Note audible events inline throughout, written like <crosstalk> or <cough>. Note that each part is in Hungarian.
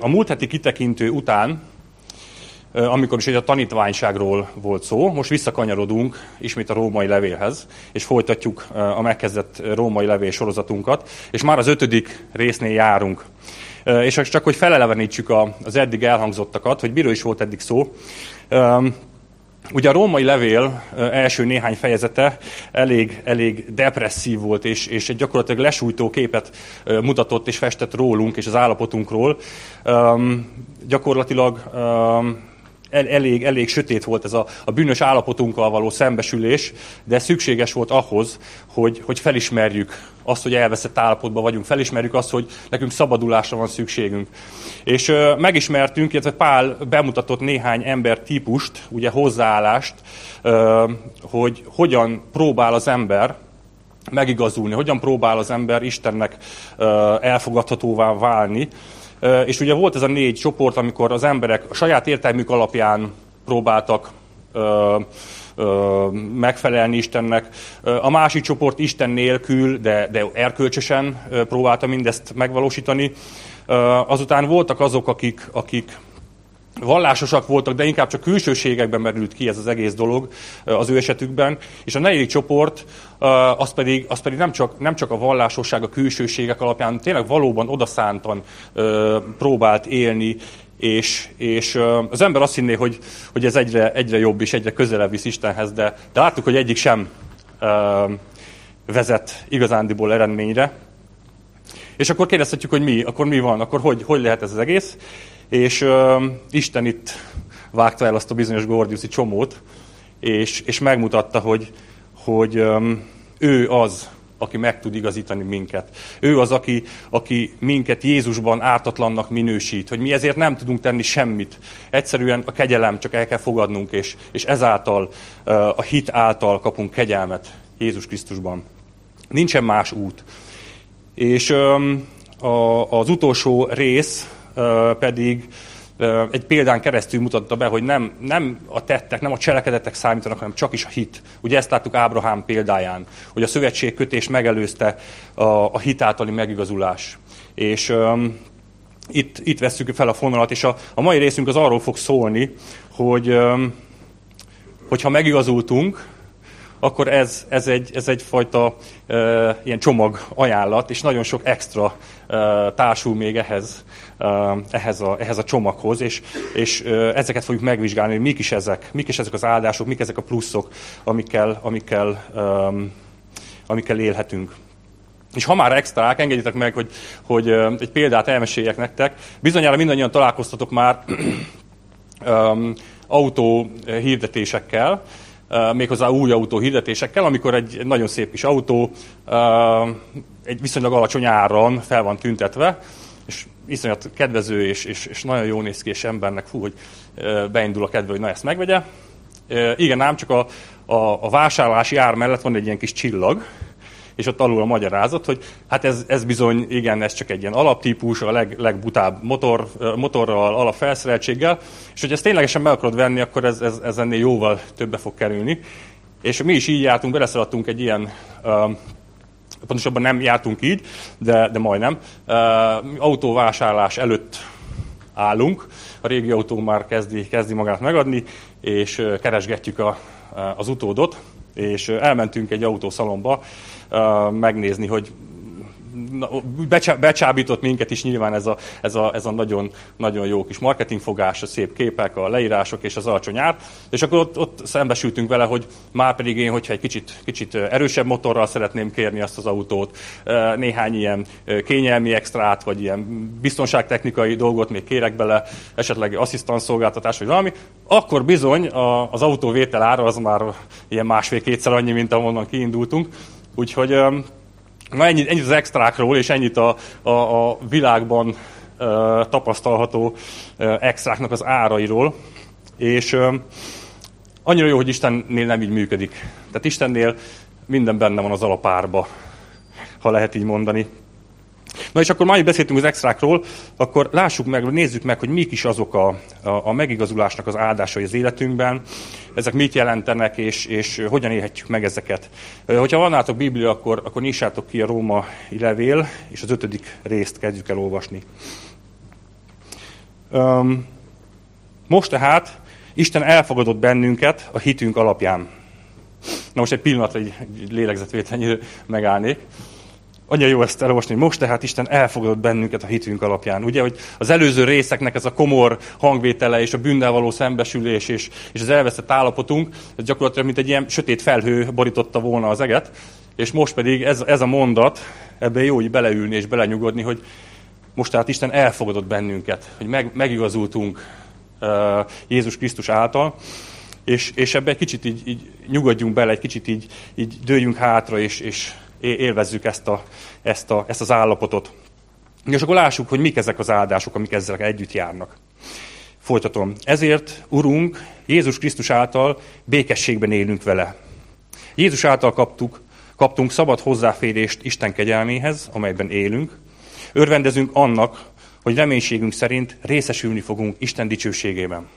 a múlt heti kitekintő után, amikor is egy a tanítványságról volt szó, most visszakanyarodunk ismét a római levélhez, és folytatjuk a megkezdett római levél sorozatunkat, és már az ötödik résznél járunk. És csak, hogy felelevenítsük az eddig elhangzottakat, hogy miről is volt eddig szó, Ugye a római levél első néhány fejezete elég, elég depresszív volt, és, és egy gyakorlatilag lesújtó képet mutatott és festett rólunk és az állapotunkról. Um, gyakorlatilag um, el, elég, elég sötét volt ez a, a bűnös állapotunkkal való szembesülés, de szükséges volt ahhoz, hogy, hogy felismerjük azt, hogy elveszett állapotban vagyunk, felismerjük azt, hogy nekünk szabadulásra van szükségünk. És ö, megismertünk, illetve Pál bemutatott néhány ember típust, ugye hozzáállást, ö, hogy hogyan próbál az ember megigazulni, hogyan próbál az ember Istennek ö, elfogadhatóvá válni, és ugye volt ez a négy csoport, amikor az emberek a saját értelmük alapján próbáltak ö, ö, megfelelni Istennek. A másik csoport Isten nélkül, de, de erkölcsösen próbálta mindezt megvalósítani. Azután voltak azok, akik, akik vallásosak voltak, de inkább csak külsőségekben merült ki ez az egész dolog az ő esetükben. És a negyedik csoport az pedig, az pedig nem, csak, nem csak a vallásosság, a külsőségek alapján, tényleg valóban odaszántan próbált élni, és, és az ember azt hinné, hogy, hogy ez egyre, egyre jobb és egyre közelebb visz Istenhez, de, de láttuk, hogy egyik sem vezet igazándiból eredményre. És akkor kérdezhetjük, hogy mi, akkor mi van, akkor hogy, hogy lehet ez az egész. És uh, Isten itt vágta el azt a bizonyos Gordiuszi csomót, és, és megmutatta, hogy, hogy um, ő az, aki meg tud igazítani minket. Ő az, aki, aki minket Jézusban ártatlannak minősít, hogy mi ezért nem tudunk tenni semmit. Egyszerűen a kegyelem csak el kell fogadnunk, és, és ezáltal, uh, a hit által kapunk kegyelmet Jézus Krisztusban. Nincsen más út. És um, a, az utolsó rész, pedig egy példán keresztül mutatta be, hogy nem, nem a tettek, nem a cselekedetek számítanak, hanem csak is a hit. Ugye ezt láttuk Ábrahám példáján, hogy a szövetségkötés megelőzte a, a hit általi megigazulás. És um, itt, itt vesszük fel a fonalat, és a, a mai részünk az arról fog szólni, hogy um, hogyha megigazultunk, akkor ez, ez, egy, ez egyfajta e, ilyen csomag ajánlat, és nagyon sok extra e, társul még ehhez, ehhez, a, ehhez a csomaghoz, és, és ezeket fogjuk megvizsgálni, hogy mik is ezek, mik is ezek az áldások, mik ezek a pluszok, amikkel, amikkel, amikkel élhetünk. És ha már extrák, engedjétek meg, hogy, hogy egy példát elmeséljek nektek. Bizonyára mindannyian találkoztatok már autó hirdetésekkel, méghozzá új autó hirdetésekkel, amikor egy nagyon szép kis autó egy viszonylag alacsony áron fel van tüntetve, és iszonyat kedvező, és, és, és nagyon jó néz ki, és embernek fú, hogy beindul a kedve, hogy na ezt megvegye. Igen, ám csak a, a, a vásárlási ár mellett van egy ilyen kis csillag, és ott alul a magyarázat, hogy hát ez, ez bizony, igen, ez csak egy ilyen alaptípus, a leg, legbutább motor, motorral, alapfelszereltséggel, és hogy ezt ténylegesen meg akarod venni, akkor ez, ez, ez ennél jóval többe fog kerülni. És mi is így jártunk, beleszaladtunk egy ilyen uh, pontosabban nem jártunk így, de, de majdnem. Autóvásárlás előtt állunk, a régi autó már kezdi, kezdi magát megadni, és keresgetjük a, az utódot, és elmentünk egy autószalomba, megnézni, hogy becsábított minket is nyilván ez a, ez a, ez a nagyon, nagyon jó kis marketingfogás, a szép képek, a leírások és az alacsony ár. És akkor ott, ott szembesültünk vele, hogy már pedig én, hogyha egy kicsit, kicsit erősebb motorral szeretném kérni azt az autót, néhány ilyen kényelmi extrát, vagy ilyen biztonságtechnikai dolgot még kérek bele, esetleg asszisztanszolgáltatás, vagy valami, akkor bizony az autó vétel ára az már ilyen másfél-kétszer annyi, mint ahonnan kiindultunk. Úgyhogy na ennyit, ennyit az extrákról, és ennyit a, a, a világban uh, tapasztalható uh, extráknak az árairól. És uh, annyira jó, hogy Istennél nem így működik. Tehát Istennél minden benne van az alapárba, ha lehet így mondani. Na és akkor már beszéltünk az extrákról, akkor lássuk meg, nézzük meg, hogy mik is azok a, a, a megigazulásnak az áldásai az életünkben, ezek mit jelentenek, és, és hogyan élhetjük meg ezeket. Hogyha van nálatok Biblia, akkor, akkor nyissátok ki a Róma levél, és az ötödik részt kezdjük el olvasni. Most tehát Isten elfogadott bennünket a hitünk alapján. Na most egy pillanatra egy, egy lélegzetvételnyire megállnék. Annyira jó ezt elolvasni, most tehát Isten elfogadott bennünket a hitünk alapján. Ugye, hogy az előző részeknek ez a komor hangvétele és a bűnnel való szembesülés és, és az elveszett állapotunk, ez gyakorlatilag mint egy ilyen sötét felhő borította volna az eget, és most pedig ez, ez a mondat, ebbe jó hogy beleülni és belenyugodni, hogy most tehát Isten elfogadott bennünket, hogy meg, megigazultunk uh, Jézus Krisztus által, és, és ebbe egy kicsit így, így nyugodjunk bele, egy kicsit így, így dőljünk hátra, és, és élvezzük ezt, a, ezt, a, ezt az állapotot. És akkor lássuk, hogy mik ezek az áldások, amik ezzel együtt járnak. Folytatom. Ezért, Urunk, Jézus Krisztus által békességben élünk vele. Jézus által kaptuk, kaptunk szabad hozzáférést Isten kegyelméhez, amelyben élünk. Örvendezünk annak, hogy reménységünk szerint részesülni fogunk Isten dicsőségében.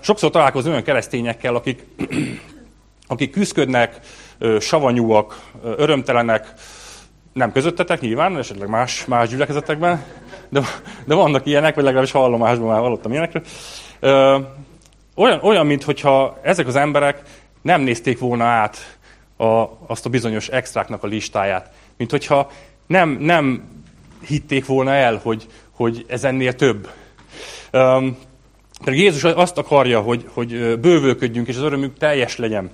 Sokszor találkozom olyan keresztényekkel, akik akik küzdködnek, savanyúak, örömtelenek, nem közöttetek nyilván, esetleg más, más gyülekezetekben, de, de vannak ilyenek, vagy legalábbis hallomásban már hallottam ilyenekről. Olyan, olyan mintha ezek az emberek nem nézték volna át a, azt a bizonyos extráknak a listáját. Mint hogyha nem, nem hitték volna el, hogy, hogy ez ennél több. Pedig Jézus azt akarja, hogy, hogy bővölködjünk, és az örömünk teljes legyen.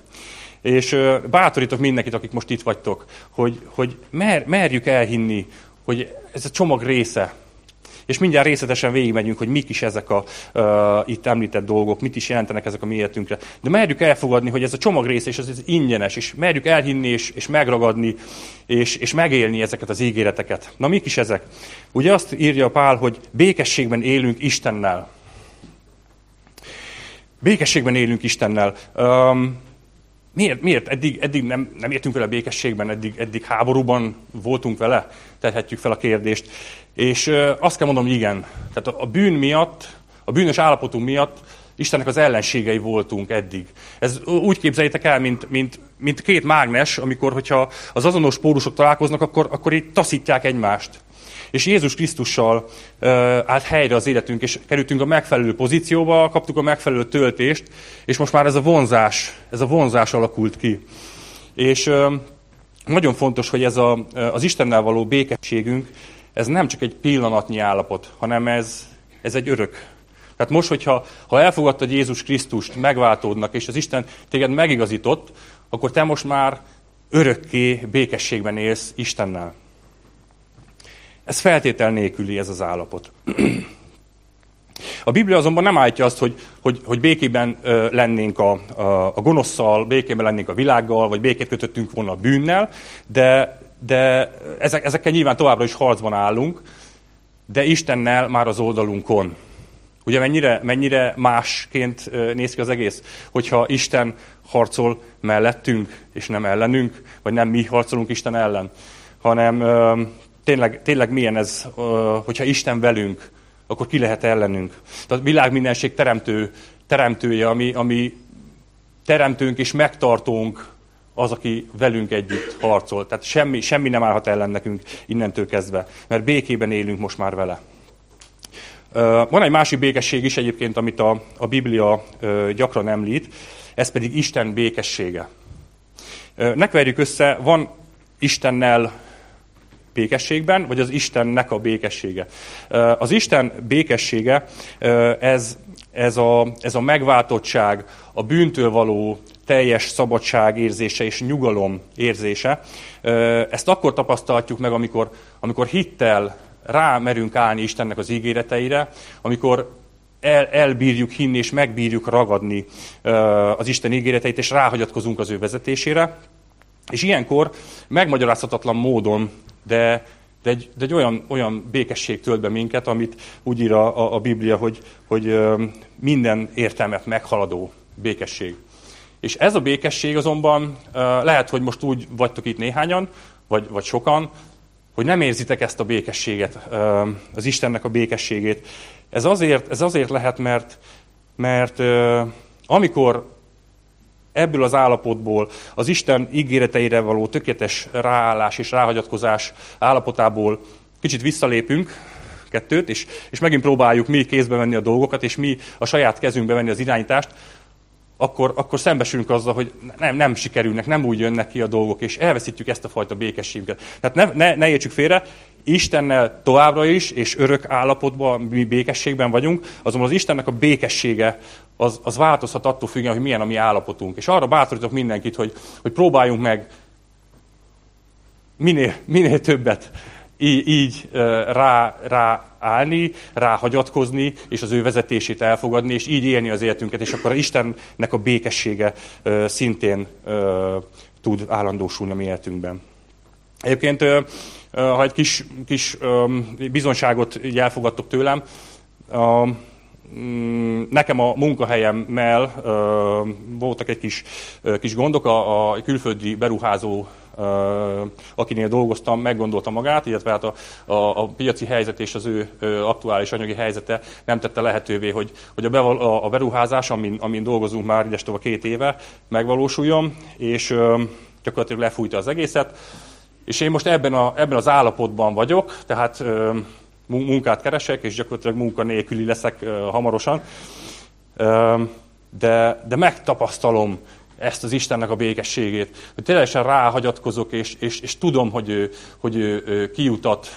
És bátorítok mindenkit, akik most itt vagytok, hogy, hogy mer, merjük elhinni, hogy ez a csomag része. És mindjárt részletesen végigmegyünk, hogy mik is ezek a uh, itt említett dolgok, mit is jelentenek ezek a mi életünkre. De merjük elfogadni, hogy ez a csomag része, és ez, ez ingyenes, és merjük elhinni, és, és megragadni, és, és megélni ezeket az ígéreteket. Na mik is ezek? Ugye azt írja Pál, hogy békességben élünk Istennel. Békességben élünk Istennel. Um, miért, miért? Eddig, eddig nem, nem értünk vele békességben, eddig, eddig háborúban voltunk vele? Tehetjük fel a kérdést. És uh, azt kell mondom, igen. Tehát a, a bűn miatt, a bűnös állapotunk miatt Istennek az ellenségei voltunk eddig. Ez úgy képzeljétek el, mint, mint, mint két mágnes, amikor, hogyha az azonos pólusok találkoznak, akkor, akkor itt taszítják egymást. És Jézus Krisztussal uh, állt helyre az életünk, és kerültünk a megfelelő pozícióba, kaptuk a megfelelő töltést, és most már ez a vonzás, ez a vonzás alakult ki. És nagyon fontos, hogy ez a, az Istennel való békességünk, ez nem csak egy pillanatnyi állapot, hanem ez, ez egy örök. Tehát most, hogyha ha elfogadtad Jézus Krisztust, megváltódnak, és az Isten téged megigazított, akkor te most már örökké békességben élsz Istennel. Ez feltétel nélküli ez az állapot. <clears throat> A Biblia azonban nem állítja azt, hogy, hogy, hogy békében lennénk a, a, a gonoszszal, békében lennénk a világgal, vagy békét kötöttünk volna a bűnnel, de, de ezek, ezekkel nyilván továbbra is harcban állunk, de Istennel már az oldalunkon. Ugye mennyire, mennyire másként néz ki az egész? Hogyha Isten harcol mellettünk, és nem ellenünk, vagy nem mi harcolunk Isten ellen, hanem tényleg, tényleg milyen ez, hogyha Isten velünk, akkor ki lehet ellenünk. Tehát a világ mindenség teremtő, teremtője, ami, ami teremtőnk és megtartónk az, aki velünk együtt harcol. Tehát semmi, semmi nem állhat ellen nekünk innentől kezdve, mert békében élünk most már vele. Van egy másik békesség is egyébként, amit a, a Biblia gyakran említ, ez pedig Isten békessége. Ne össze, van Istennel békességben, vagy az Istennek a békessége. Az Isten békessége, ez, ez, a, ez a megváltottság, a bűntől való teljes szabadság érzése és nyugalom érzése. Ezt akkor tapasztalhatjuk meg, amikor, amikor hittel rámerünk állni Istennek az ígéreteire, amikor el, elbírjuk hinni és megbírjuk ragadni az Isten ígéreteit, és ráhagyatkozunk az ő vezetésére. És ilyenkor megmagyarázhatatlan módon de, de egy, de egy olyan, olyan békesség tölt be minket, amit úgy ír a, a Biblia, hogy, hogy minden értelmet meghaladó békesség. És ez a békesség azonban lehet, hogy most úgy vagytok itt néhányan, vagy, vagy sokan, hogy nem érzitek ezt a békességet, az Istennek a békességét. Ez azért, ez azért lehet, mert, mert amikor ebből az állapotból, az Isten ígéreteire való tökéletes ráállás és ráhagyatkozás állapotából kicsit visszalépünk, kettőt, és, és megint próbáljuk mi kézbe venni a dolgokat, és mi a saját kezünkbe venni az irányítást, akkor, akkor szembesülünk azzal, hogy nem, nem sikerülnek, nem úgy jönnek ki a dolgok, és elveszítjük ezt a fajta békességet. Tehát ne, ne, ne értsük félre, Istennel továbbra is, és örök állapotban, mi békességben vagyunk, azonban az Istennek a békessége az, az változhat attól függően, hogy milyen a mi állapotunk. És arra bátorítok mindenkit, hogy, hogy próbáljunk meg minél, minél többet így, így rá, rá állni, rá hagyatkozni, és az ő vezetését elfogadni, és így élni az életünket, és akkor Istennek a békessége szintén tud állandósulni a mi életünkben. Egyébként, ha egy kis, kis bizonságot így elfogadtok tőlem, nekem a munkahelyemmel voltak egy kis, kis gondok, a, a külföldi beruházó akinél dolgoztam, meggondolta magát, illetve hát a, a, a piaci helyzet és az ő aktuális anyagi helyzete nem tette lehetővé, hogy, hogy a, beval, a beruházás, amin, amin dolgozunk már a két éve, megvalósuljon, és gyakorlatilag lefújta az egészet. És én most ebben, a, ebben az állapotban vagyok, tehát munkát keresek, és gyakorlatilag munkanélküli leszek hamarosan. De, de megtapasztalom ezt az Istennek a békességét, hogy teljesen ráhagyatkozok, és, és, és tudom, hogy ő, hogy ő, ő kiutat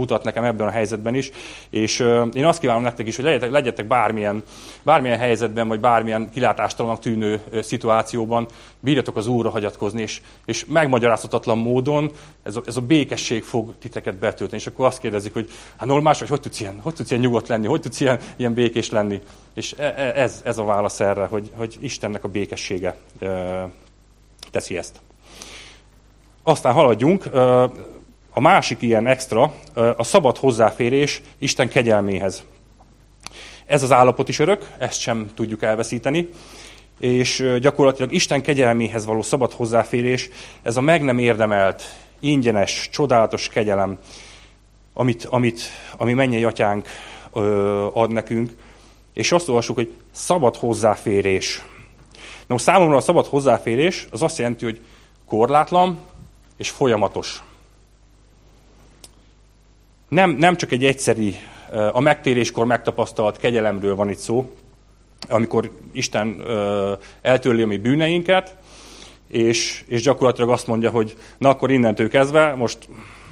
mutat nekem ebben a helyzetben is. És én azt kívánom nektek is, hogy legyetek, legyetek bármilyen, bármilyen helyzetben, vagy bármilyen kilátástalananak tűnő szituációban, bírjatok az Úrra hagyatkozni, és, és megmagyarázhatatlan módon ez a, ez a békesség fog titeket betölteni. És akkor azt kérdezik, hogy hát normális, hogy hogy tudsz ilyen, hogy tudsz ilyen nyugodt lenni, hogy tudsz ilyen, ilyen békés lenni. És e, e, ez, ez a válasz erre, hogy, hogy Istennek a békessége teszi ezt. Aztán haladjunk. A másik ilyen extra a szabad hozzáférés Isten kegyelméhez. Ez az állapot is örök, ezt sem tudjuk elveszíteni, és gyakorlatilag Isten kegyelméhez való szabad hozzáférés, ez a meg nem érdemelt, ingyenes, csodálatos kegyelem, amit, amit, ami mennyei atyánk ö, ad nekünk, és azt olvassuk, hogy szabad hozzáférés. Na számomra a szabad hozzáférés az azt jelenti, hogy korlátlan és folyamatos nem, nem csak egy egyszeri, a megtéréskor megtapasztalt kegyelemről van itt szó, amikor Isten eltörli a mi bűneinket, és, és gyakorlatilag azt mondja, hogy na akkor innentől kezdve, most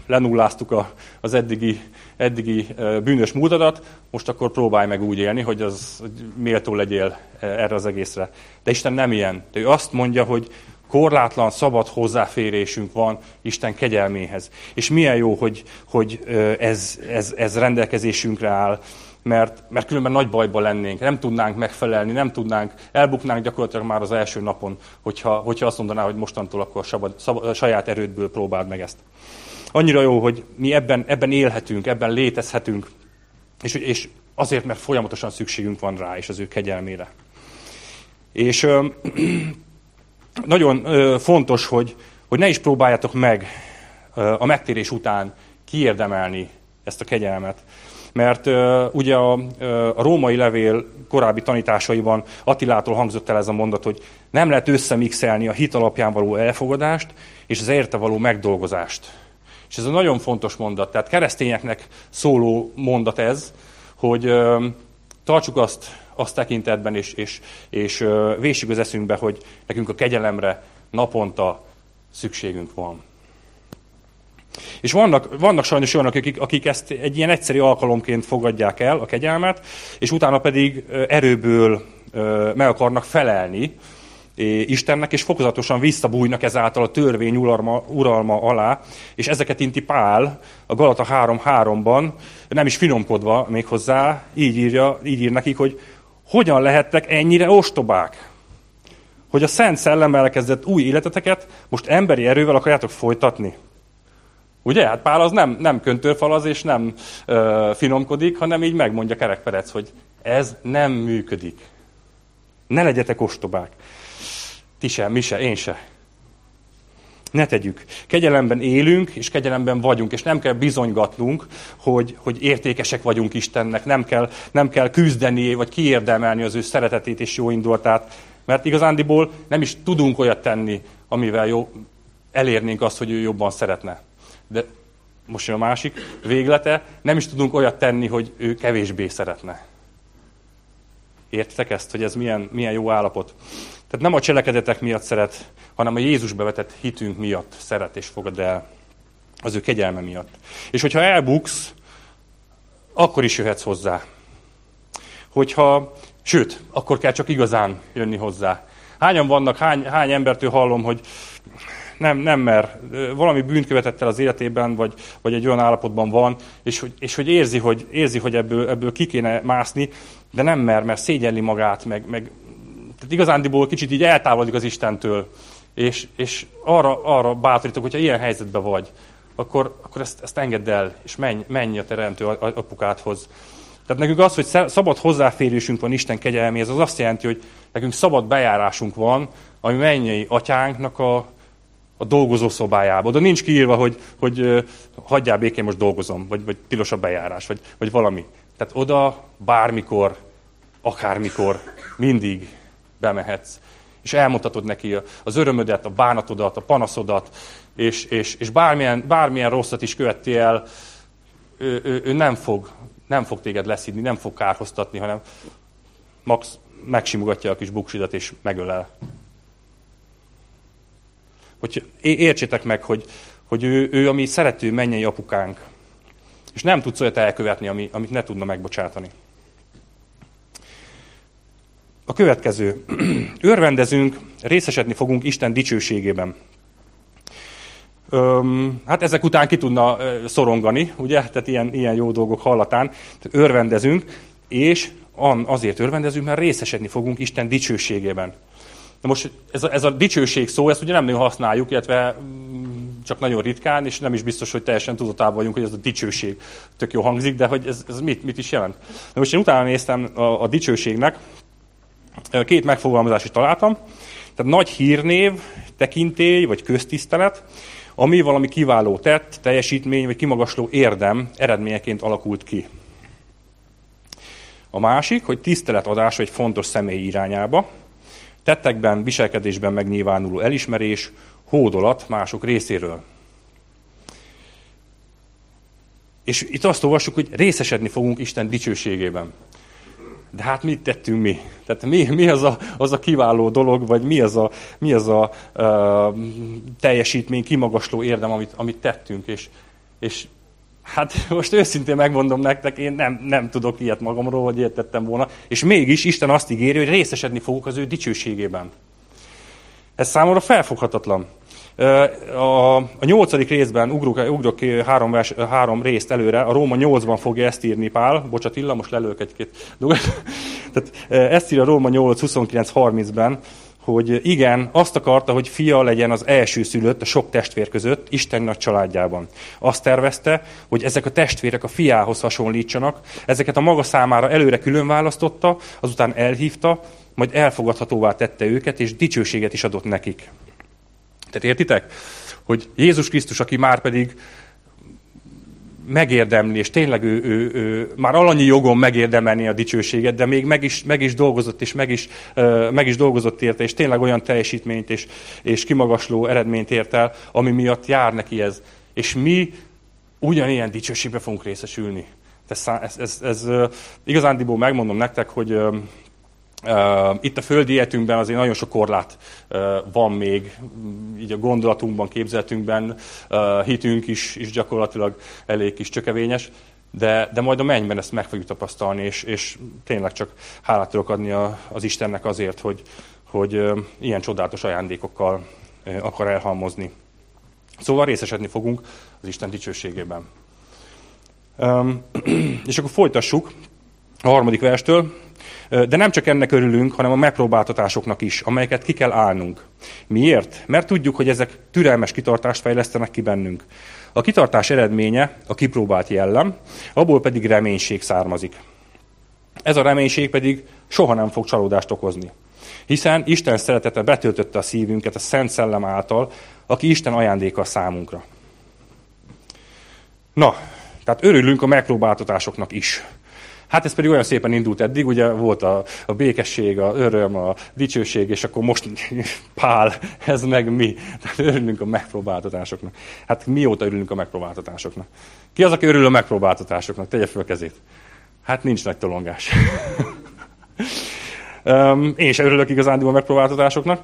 lenulláztuk a, az eddigi, eddigi bűnös múltadat, most akkor próbálj meg úgy élni, hogy az hogy méltó legyél erre az egészre. De Isten nem ilyen. De ő azt mondja, hogy, korlátlan, szabad hozzáférésünk van Isten kegyelméhez. És milyen jó, hogy, hogy ez, ez, ez rendelkezésünkre áll, mert, mert különben nagy bajba lennénk, nem tudnánk megfelelni, nem tudnánk, elbuknánk gyakorlatilag már az első napon, hogyha, hogyha azt mondaná, hogy mostantól akkor szabad, szabad, saját erődből próbáld meg ezt. Annyira jó, hogy mi ebben, ebben élhetünk, ebben létezhetünk, és, és azért, mert folyamatosan szükségünk van rá, és az ő kegyelmére. És nagyon fontos, hogy, hogy ne is próbáljátok meg a megtérés után kiérdemelni ezt a kegyelmet. Mert ugye a, a római levél korábbi tanításaiban Attilától hangzott el ez a mondat, hogy nem lehet összemixelni a hit alapján való elfogadást és az érte való megdolgozást. És ez egy nagyon fontos mondat. Tehát keresztényeknek szóló mondat ez, hogy tartsuk azt azt tekintetben, és, és, és véssük az eszünkbe, hogy nekünk a kegyelemre naponta szükségünk van. És vannak, vannak sajnos olyanok, akik, akik ezt egy ilyen egyszerű alkalomként fogadják el, a kegyelmet, és utána pedig erőből meg akarnak felelni Istennek, és fokozatosan visszabújnak ezáltal a törvény uralma, uralma alá, és ezeket inti Pál a Galata 3.3-ban, nem is finomkodva még hozzá, így, írja, így ír nekik, hogy hogyan lehettek ennyire ostobák? Hogy a Szent Szellemmel elkezdett új életeteket most emberi erővel akarjátok folytatni? Ugye? Hát Pál az nem, nem köntörfalaz és nem ö, finomkodik, hanem így megmondja kerekperec, hogy ez nem működik. Ne legyetek ostobák. Ti se, mi se, én se. Ne tegyük. Kegyelemben élünk, és kegyelemben vagyunk, és nem kell bizonygatnunk, hogy, hogy értékesek vagyunk Istennek, nem kell, nem kell küzdeni, vagy kiérdemelni az ő szeretetét és jó indulatát, mert igazándiból nem is tudunk olyat tenni, amivel jó, elérnénk azt, hogy ő jobban szeretne. De most jön a másik véglete, nem is tudunk olyat tenni, hogy ő kevésbé szeretne. Értitek ezt, hogy ez milyen, milyen jó állapot? Tehát nem a cselekedetek miatt szeret, hanem a Jézusbe vetett hitünk miatt szeret és fogad el az ő kegyelme miatt. És hogyha elbuksz, akkor is jöhetsz hozzá. Hogyha, sőt, akkor kell csak igazán jönni hozzá. Hányan vannak, hány, hány embertől hallom, hogy nem, nem mer, valami bűnt követett el az életében, vagy, vagy egy olyan állapotban van, és és hogy érzi, hogy, érzi, hogy ebből, ebből ki kéne mászni, de nem mer, mert szégyelli magát, meg, meg tehát igazándiból kicsit így eltávolodik az Istentől. És, és arra, arra bátorítok, hogyha ilyen helyzetben vagy, akkor, akkor ezt, ezt engedd el, és menj, menj a teremtő apukádhoz. Tehát nekünk az, hogy szabad hozzáférésünk van Isten kegyelméhez, az azt jelenti, hogy nekünk szabad bejárásunk van, ami mennyei atyánknak a, a dolgozó szobájába. Oda nincs kiírva, hogy, hogy hagyjál békén, most dolgozom, vagy, vagy tilos a bejárás, vagy, vagy valami. Tehát oda bármikor, akármikor, mindig bemehetsz. És elmutatod neki az örömödet, a bánatodat, a panaszodat, és, és, és bármilyen, bármilyen rosszat is követtél el, ő, ő, ő nem, fog, nem fog téged leszidni, nem fog kárhoztatni, hanem max megsimogatja a kis buksidat és megölel. Hogy értsétek meg, hogy, hogy ő, ő a mi szerető mennyei apukánk. És nem tudsz olyat elkövetni, ami, amit ne tudna megbocsátani. A következő. <clears throat> Örvendezünk, részesedni fogunk Isten dicsőségében. Öm, hát ezek után ki tudna szorongani, ugye? Tehát ilyen, ilyen jó dolgok hallatán. Örvendezünk, és azért örvendezünk, mert részesedni fogunk Isten dicsőségében. Na most ez a, ez a dicsőség szó, ezt ugye nem nagyon használjuk, illetve mm, csak nagyon ritkán, és nem is biztos, hogy teljesen tudatában vagyunk, hogy ez a dicsőség tök jó hangzik, de hogy ez, ez mit, mit is jelent. Na most én utána néztem a, a dicsőségnek, két megfogalmazást is találtam. Tehát nagy hírnév, tekintély vagy köztisztelet, ami valami kiváló tett, teljesítmény vagy kimagasló érdem eredményeként alakult ki. A másik, hogy tiszteletadás egy fontos személy irányába, tettekben, viselkedésben megnyilvánuló elismerés, hódolat mások részéről. És itt azt olvassuk, hogy részesedni fogunk Isten dicsőségében. De hát mit tettünk mi? Tehát mi, mi az, a, az a kiváló dolog, vagy mi az a, mi az a uh, teljesítmény, kimagasló érdem, amit, amit tettünk? És, és hát <laughs> most őszintén megmondom nektek, én nem, nem tudok ilyet magamról, hogy ilyet tettem volna. És mégis Isten azt ígéri, hogy részesedni fogok az ő dicsőségében. Ez számomra felfoghatatlan. A, a nyolcadik részben ugrok, ugrok három, vers, három részt előre, a Róma 8-ban fogja ezt írni Pál, bocsát Illa, most lelők egy-két dolgot. <laughs> Tehát ezt ír a Róma 8, 29, 30-ben, hogy igen, azt akarta, hogy fia legyen az első szülött a sok testvér között, Isten nagy családjában. Azt tervezte, hogy ezek a testvérek a fiához hasonlítsanak, ezeket a maga számára előre külön választotta, azután elhívta, majd elfogadhatóvá tette őket, és dicsőséget is adott nekik. Tehát értitek? Hogy Jézus Krisztus, aki már pedig megérdemli, és tényleg ő, ő, ő már alanyi jogon megérdemelni a dicsőséget, de még meg is, meg is dolgozott, és meg is, uh, meg is dolgozott érte, és tényleg olyan teljesítményt és, és kimagasló eredményt ért el, ami miatt jár neki ez. És mi ugyanilyen dicsőségbe fogunk részesülni. Ez, ez, ez, ez igazándiból megmondom nektek, hogy itt a földi életünkben azért nagyon sok korlát van még, így a gondolatunkban, képzeletünkben, hitünk is, is gyakorlatilag elég kis csökevényes, de, de majd a mennyben ezt meg fogjuk tapasztalni, és, és tényleg csak hálát tudok adni a, az Istennek azért, hogy, hogy ilyen csodálatos ajándékokkal akar elhalmozni. Szóval részesedni fogunk az Isten dicsőségében. <clears throat> És akkor folytassuk a harmadik verstől. De nem csak ennek örülünk, hanem a megpróbáltatásoknak is, amelyeket ki kell állnunk. Miért? Mert tudjuk, hogy ezek türelmes kitartást fejlesztenek ki bennünk. A kitartás eredménye a kipróbált jellem, abból pedig reménység származik. Ez a reménység pedig soha nem fog csalódást okozni. Hiszen Isten szeretete betöltötte a szívünket a Szent Szellem által, aki Isten ajándéka számunkra. Na, tehát örülünk a megpróbáltatásoknak is. Hát ez pedig olyan szépen indult eddig, ugye volt a, a békesség, a öröm, a dicsőség, és akkor most <laughs> pál, ez meg mi. Tehát örülünk a megpróbáltatásoknak. Hát mióta örülünk a megpróbáltatásoknak? Ki az, aki örül a megpróbáltatásoknak? Tegye fel a kezét. Hát nincs nagy tolongás. <laughs> Én sem örülök igazán a megpróbáltatásoknak.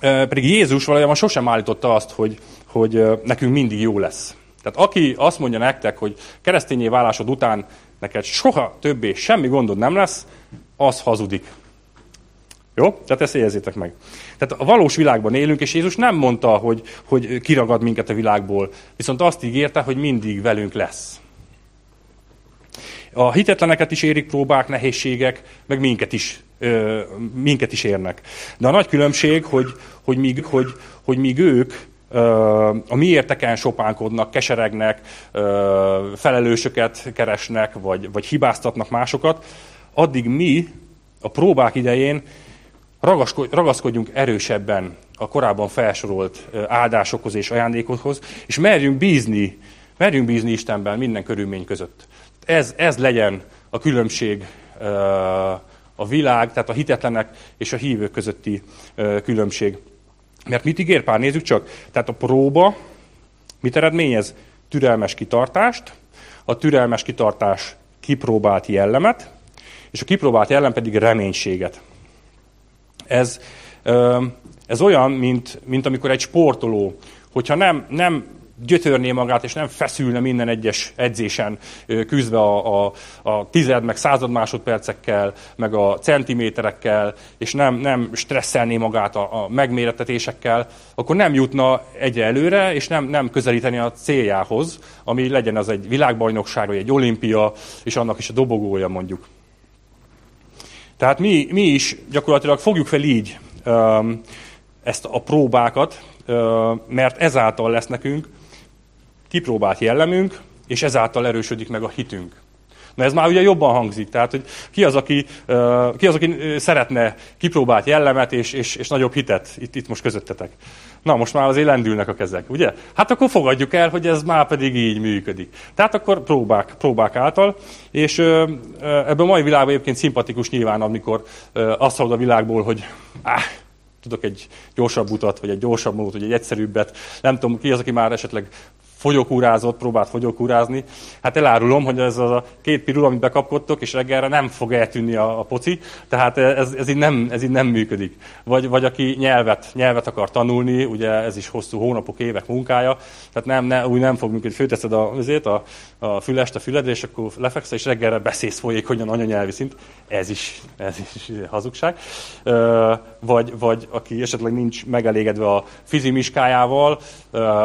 Pedig Jézus valójában sosem állította azt, hogy, hogy nekünk mindig jó lesz. Tehát aki azt mondja nektek, hogy keresztényé válásod után neked soha többé semmi gondod nem lesz, az hazudik. Jó? Tehát ezt érezzétek meg. Tehát a valós világban élünk, és Jézus nem mondta, hogy, hogy kiragad minket a világból, viszont azt ígérte, hogy mindig velünk lesz. A hitetleneket is érik próbák, nehézségek, meg minket is, ö, minket is érnek. De a nagy különbség, hogy, hogy, míg, hogy, hogy míg ők a mi érteken sopánkodnak, keseregnek, felelősöket keresnek, vagy, vagy hibáztatnak másokat, addig mi a próbák idején ragaszkodjunk erősebben a korábban felsorolt áldásokhoz és ajándékokhoz, és merjünk bízni, merjünk bízni Istenben minden körülmény között. Ez, ez legyen a különbség a világ, tehát a hitetlenek és a hívők közötti különbség. Mert mit ígér pár? Nézzük csak. Tehát a próba mit eredményez? Türelmes kitartást, a türelmes kitartás kipróbált jellemet, és a kipróbált jellem pedig reménységet. Ez, ez olyan, mint, mint amikor egy sportoló, hogyha nem, nem gyötörné magát, és nem feszülne minden egyes edzésen, küzdve a, a, a tized, meg század másodpercekkel, meg a centiméterekkel, és nem, nem stresszelné magát a, a megmérettetésekkel, akkor nem jutna egyre előre, és nem, nem közelíteni a céljához, ami legyen az egy világbajnokság, vagy egy olimpia, és annak is a dobogója mondjuk. Tehát mi, mi is gyakorlatilag fogjuk fel így ezt a próbákat, mert ezáltal lesz nekünk kipróbált jellemünk, és ezáltal erősödik meg a hitünk. Na ez már ugye jobban hangzik, tehát hogy ki az, aki, ki az, aki szeretne kipróbált jellemet és, és, és nagyobb hitet itt, itt most közöttetek. Na, most már azért lendülnek a kezek, ugye? Hát akkor fogadjuk el, hogy ez már pedig így működik. Tehát akkor próbák, próbák által, és ebben a mai világban egyébként szimpatikus nyilván, amikor azt hallod a világból, hogy áh, tudok egy gyorsabb utat, vagy egy gyorsabb módot, vagy egy egyszerűbbet. Nem tudom, ki az, aki már esetleg fogyókúrázott, próbált fogyókúrázni. Hát elárulom, hogy ez a két pirul, amit bekapkodtok, és reggelre nem fog eltűnni a, a poci, tehát ez, ez, így nem, ez így nem működik. Vagy, vagy aki nyelvet, nyelvet akar tanulni, ugye ez is hosszú hónapok, évek munkája, tehát nem, ne, úgy nem fog működni. Főteszed a, azért, a, a fülest a füledre, és akkor lefeksz, és reggelre beszélsz folyékonyan anyanyelvi szint. Ez is, ez is hazugság. Vagy, vagy aki esetleg nincs megelégedve a fizimiskájával,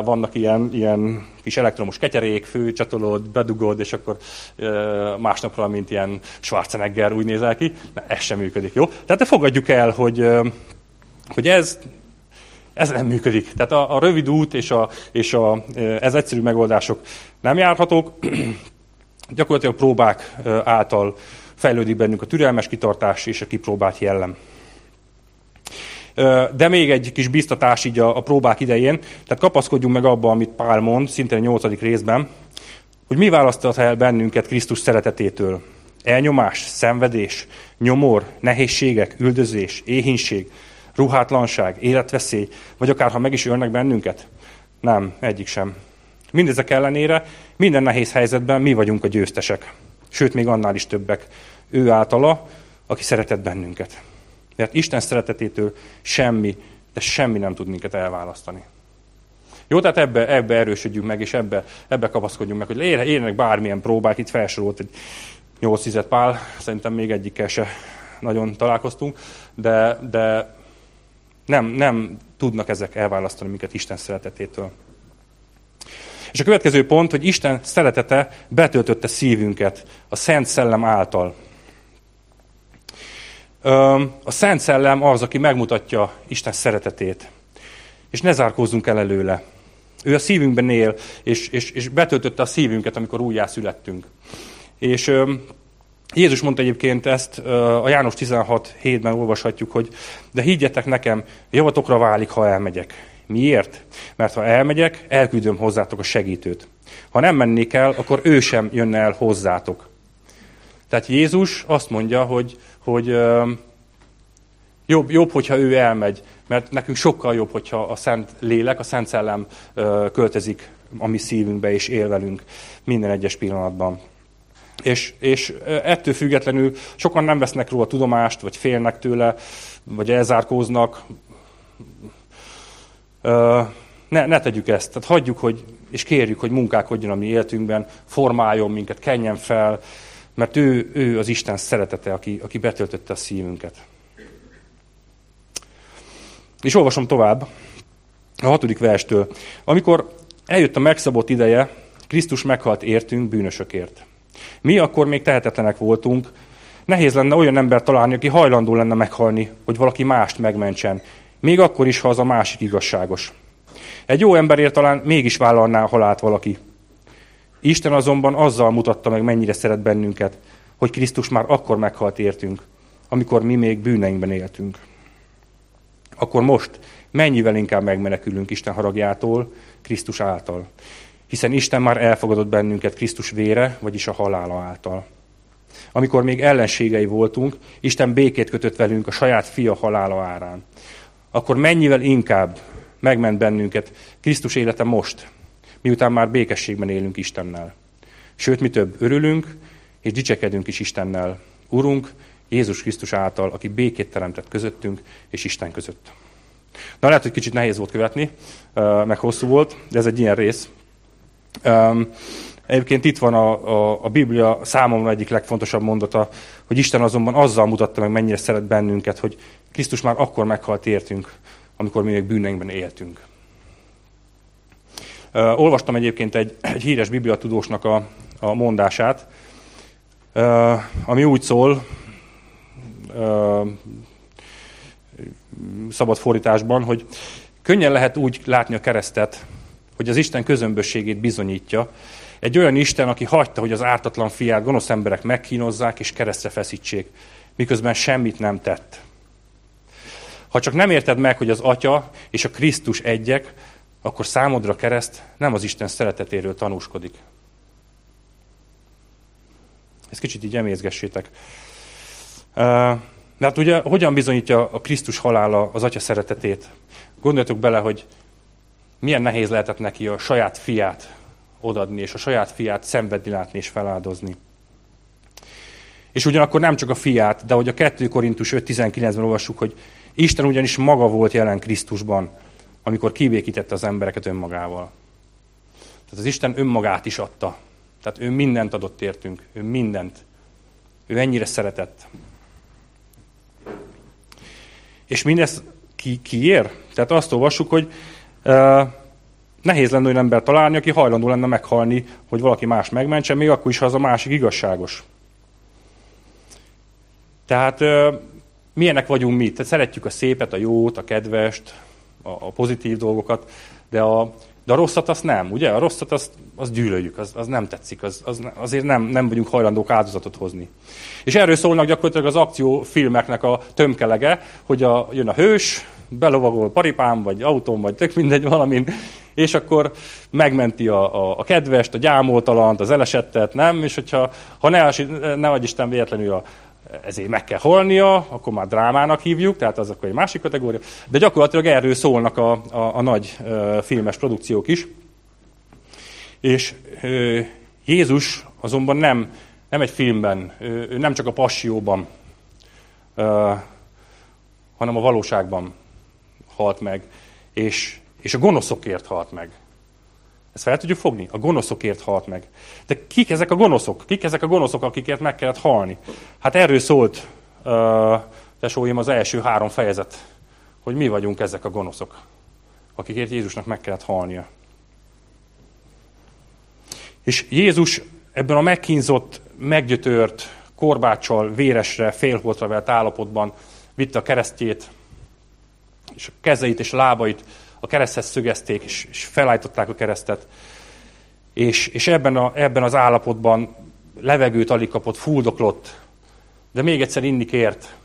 vannak ilyen, ilyen kis elektromos ketyerék, főcsatolód, bedugod, és akkor másnapra, mint ilyen Schwarzenegger úgy nézel ki. Na, ez sem működik, jó? Tehát te fogadjuk el, hogy, hogy ez, ez nem működik. Tehát a, a rövid út és, a, és a, ez egyszerű megoldások nem járhatók. <clears throat> Gyakorlatilag próbák által fejlődik bennünk a türelmes kitartás és a kipróbált jellem. De még egy kis biztatás így a, a próbák idején, tehát kapaszkodjunk meg abba, amit Pál mond, szintén a nyolcadik részben, hogy mi választott el bennünket Krisztus szeretetétől. Elnyomás, szenvedés, nyomor, nehézségek, üldözés, éhínség, ruhátlanság, életveszély, vagy akár ha meg is ölnek bennünket? Nem, egyik sem. Mindezek ellenére minden nehéz helyzetben mi vagyunk a győztesek. Sőt, még annál is többek. Ő általa, aki szeretett bennünket. Mert Isten szeretetétől semmi, de semmi nem tud minket elválasztani. Jó, tehát ebbe, ebbe erősödjünk meg, és ebbe, ebbe kapaszkodjunk meg, hogy érjenek bármilyen próbák, itt felsorolt egy 8 pál, szerintem még egyikkel se nagyon találkoztunk, de, de nem, nem tudnak ezek elválasztani minket Isten szeretetétől. És a következő pont, hogy Isten szeretete betöltötte szívünket a Szent Szellem által. A Szent Szellem az, aki megmutatja Isten szeretetét. És ne zárkózzunk el előle. Ő a szívünkben él, és, és, és betöltötte a szívünket, amikor újjászülettünk. És Jézus mondta egyébként ezt, a János 16 hétben olvashatjuk, hogy de higgyetek nekem, javatokra válik, ha elmegyek. Miért? Mert ha elmegyek, elküldöm hozzátok a segítőt. Ha nem mennék el, akkor ő sem jönne el hozzátok. Tehát Jézus azt mondja, hogy, hogy jobb, jobb, hogyha ő elmegy, mert nekünk sokkal jobb, hogyha a Szent Lélek, a Szent Szellem költezik a mi szívünkbe és él velünk minden egyes pillanatban. És, és ettől függetlenül sokan nem vesznek róla tudomást, vagy félnek tőle, vagy elzárkóznak. Ne, ne tegyük ezt. Tehát hagyjuk, hogy, és kérjük, hogy munkálkodjon a mi életünkben, formáljon minket, kenjen fel, mert ő, ő az Isten szeretete, aki, aki betöltötte a szívünket. És olvasom tovább a hatodik verstől. Amikor eljött a megszabott ideje, Krisztus meghalt értünk bűnösökért. Mi akkor még tehetetlenek voltunk, nehéz lenne olyan ember találni, aki hajlandó lenne meghalni, hogy valaki mást megmentsen, még akkor is, ha az a másik igazságos. Egy jó emberért talán mégis vállalná a halált valaki. Isten azonban azzal mutatta meg, mennyire szeret bennünket, hogy Krisztus már akkor meghalt értünk, amikor mi még bűneinkben éltünk. Akkor most mennyivel inkább megmenekülünk Isten haragjától, Krisztus által. Hiszen Isten már elfogadott bennünket Krisztus vére, vagyis a halála által. Amikor még ellenségei voltunk, Isten békét kötött velünk a saját fia halála árán. Akkor mennyivel inkább megment bennünket Krisztus élete most, miután már békességben élünk Istennel. Sőt, mi több, örülünk és dicsekedünk is Istennel. Urunk, Jézus Krisztus által, aki békét teremtett közöttünk és Isten között. Na lehet, hogy kicsit nehéz volt követni, meg hosszú volt, de ez egy ilyen rész. Egyébként itt van a, a, a Biblia számomra egyik legfontosabb mondata, hogy Isten azonban azzal mutatta meg, mennyire szeret bennünket, hogy Krisztus már akkor meghalt értünk, amikor mi még bűneinkben éltünk. Olvastam egyébként egy, egy híres bibliatudósnak a, a mondását, ami úgy szól, szabad fordításban, hogy könnyen lehet úgy látni a keresztet, hogy az Isten közömbösségét bizonyítja. Egy olyan Isten, aki hagyta, hogy az ártatlan fiát gonosz emberek megkínozzák és keresztre feszítsék, miközben semmit nem tett. Ha csak nem érted meg, hogy az Atya és a Krisztus egyek, akkor számodra kereszt nem az Isten szeretetéről tanúskodik. Ezt kicsit így emészgessétek. De hát ugye hogyan bizonyítja a Krisztus halála az Atya szeretetét? Gondoljatok bele, hogy milyen nehéz lehetett neki a saját fiát odadni, és a saját fiát szenvedni látni és feláldozni. És ugyanakkor nem csak a fiát, de hogy a 2 Korintus 5.19-ben olvassuk, hogy Isten ugyanis maga volt jelen Krisztusban, amikor kibékítette az embereket önmagával. Tehát az Isten önmagát is adta. Tehát ő mindent adott értünk, ő mindent. Ő ennyire szeretett. És mindezt ki, kiér? Tehát azt olvassuk, hogy uh, nehéz lenne olyan ember találni, aki hajlandó lenne meghalni, hogy valaki más megmentse, még akkor is, ha az a másik igazságos. Tehát uh, milyenek vagyunk mi? Tehát szeretjük a szépet, a jót, a kedvest, a, a pozitív dolgokat, de a, de a rosszat azt nem, ugye? A rosszat azt, azt gyűlöljük, az, az nem tetszik, az, az, azért nem, nem vagyunk hajlandók áldozatot hozni. És erről szólnak gyakorlatilag az akciófilmeknek a tömkelege, hogy a, jön a hős, belovagol paripám, vagy autón, vagy tök mindegy valamin, és akkor megmenti a, a, a kedvest, a gyámoltalant, az elesettet, nem? És hogyha ha ne, ne vagy Isten véletlenül a, ezért meg kell holnia, akkor már drámának hívjuk, tehát az akkor egy másik kategória. De gyakorlatilag erről szólnak a, a, a nagy filmes produkciók is. És Jézus azonban nem, nem egy filmben, ő nem csak a passióban, hanem a valóságban halt meg, és, és a gonoszokért halt meg. Ezt fel tudjuk fogni? A gonoszokért halt meg. De kik ezek a gonoszok? Kik ezek a gonoszok, akikért meg kellett halni? Hát erről szólt, uh, tesóim, az első három fejezet, hogy mi vagyunk ezek a gonoszok, akikért Jézusnak meg kellett halnia. És Jézus ebben a megkínzott, meggyötört, korbáccsal, véresre, félholtra vett állapotban vitte a keresztjét, és a kezeit és lábait a kereszthez szögezték, és, és felállították a keresztet. És, és ebben, a, ebben az állapotban levegőt alig kapott, fuldoklott, de még egyszer inni kért,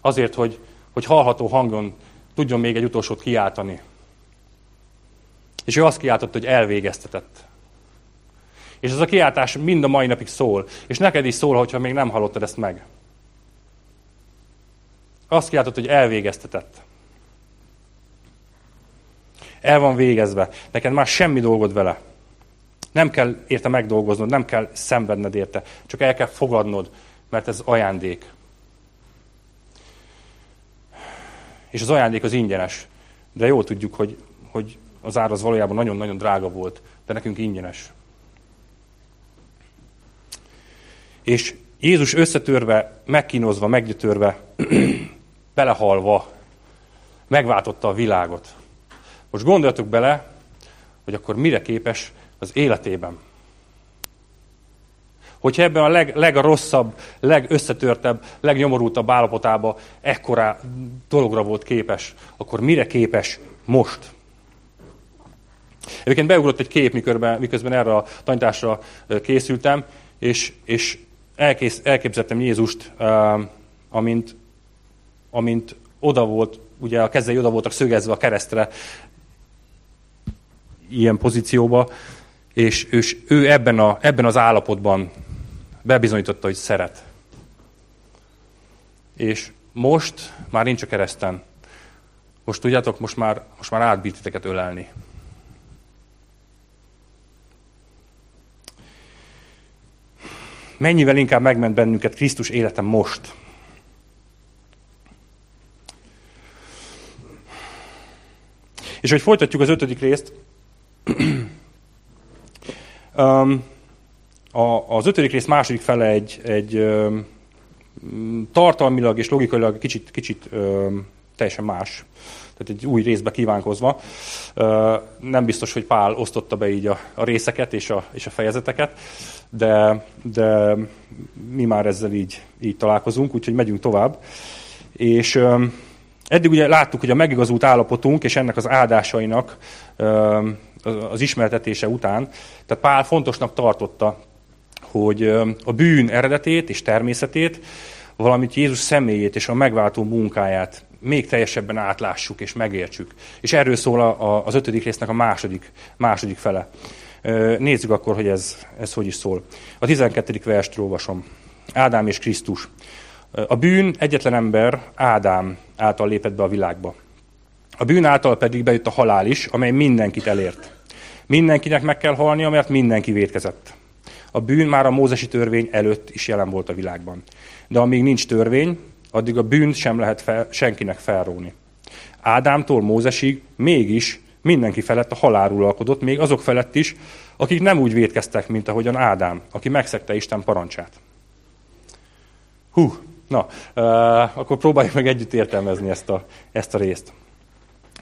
azért, hogy, hogy hallható hangon tudjon még egy utolsót kiáltani. És ő azt kiáltotta, hogy elvégeztetett. És ez a kiáltás mind a mai napig szól. És neked is szól, hogyha még nem hallottad ezt meg. Azt kiáltott, hogy elvégeztetett. El van végezve. Neked már semmi dolgod vele. Nem kell érte megdolgoznod, nem kell szenvedned érte. Csak el kell fogadnod, mert ez ajándék. És az ajándék az ingyenes. De jól tudjuk, hogy, hogy az ár az valójában nagyon-nagyon drága volt, de nekünk ingyenes. És Jézus összetörve, megkínozva, meggyötörve, <clears throat> belehalva, megváltotta a világot. Most gondoljatok bele, hogy akkor mire képes az életében. Hogyha ebben a leg, legrosszabb, legösszetörtebb, legnyomorultabb állapotában ekkorá dologra volt képes, akkor mire képes most? Egyébként beugrott egy kép, miközben, miközben erre a tanításra készültem, és, és elkész, elképzeltem Jézust, amint, amint oda volt, ugye a kezei oda voltak szögezve a keresztre, ilyen pozícióba, és, és ő ebben, a, ebben az állapotban bebizonyította, hogy szeret. És most már nincs a kereszten. Most tudjátok, most már, most már átbír titeket ölelni. Mennyivel inkább megment bennünket Krisztus élete most. És hogy folytatjuk az ötödik részt, a, az ötödik rész második fele egy, egy tartalmilag és logikailag kicsit, kicsit teljesen más. Tehát egy új részbe kívánkozva. Nem biztos, hogy Pál osztotta be így a, a részeket és a, és a fejezeteket, de, de mi már ezzel így, így találkozunk, úgyhogy megyünk tovább. És eddig ugye láttuk, hogy a megigazult állapotunk és ennek az áldásainak az ismertetése után, tehát Pál fontosnak tartotta hogy a bűn eredetét és természetét, valamint Jézus személyét és a megváltó munkáját még teljesebben átlássuk és megértsük. És erről szól a, az ötödik résznek a második, második fele. Nézzük akkor, hogy ez, ez hogy is szól. A 12. verst olvasom. Ádám és Krisztus. A bűn egyetlen ember, Ádám által lépett be a világba. A bűn által pedig bejött a halál is, amely mindenkit elért. Mindenkinek meg kell halnia, mert mindenki vétkezett. A bűn már a mózesi törvény előtt is jelen volt a világban. De amíg nincs törvény, addig a bűnt sem lehet fel, senkinek felróni. Ádámtól Mózesig mégis mindenki felett a halál uralkodott, még azok felett is, akik nem úgy védkeztek, mint ahogyan Ádám, aki megszegte Isten parancsát. Hú, na, uh, akkor próbáljuk meg együtt értelmezni ezt a, ezt a részt.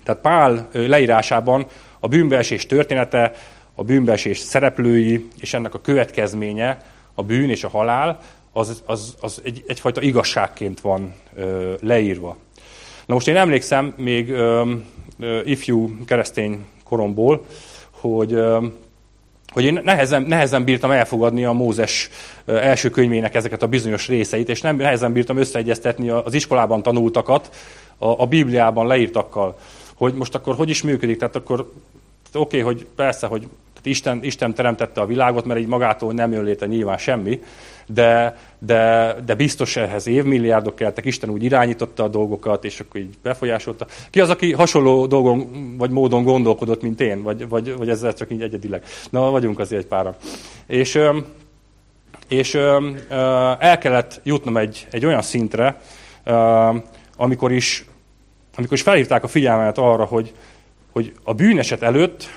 Tehát Pál leírásában a bűnbeesés története a bűnbeesés szereplői és ennek a következménye, a bűn és a halál, az, az, az egy, egyfajta igazságként van ö, leírva. Na most én emlékszem még ö, ö, ifjú keresztény koromból, hogy, ö, hogy én nehezen, nehezen bírtam elfogadni a Mózes első könyvének ezeket a bizonyos részeit, és nem nehezen bírtam összeegyeztetni az iskolában tanultakat a, a Bibliában leírtakkal, hogy most akkor hogy is működik, tehát akkor oké, okay, hogy persze, hogy Isten, Isten teremtette a világot, mert így magától nem jön létre nyilván semmi, de, de, de biztos ehhez évmilliárdok keltek, Isten úgy irányította a dolgokat, és akkor így befolyásolta. Ki az, aki hasonló dolgon vagy módon gondolkodott, mint én, vagy, vagy, vagy ezzel csak így egyedileg? Na, vagyunk azért egy páran. És, és el kellett jutnom egy, egy olyan szintre, amikor is, amikor is felhívták a figyelmet arra, hogy, hogy a bűneset előtt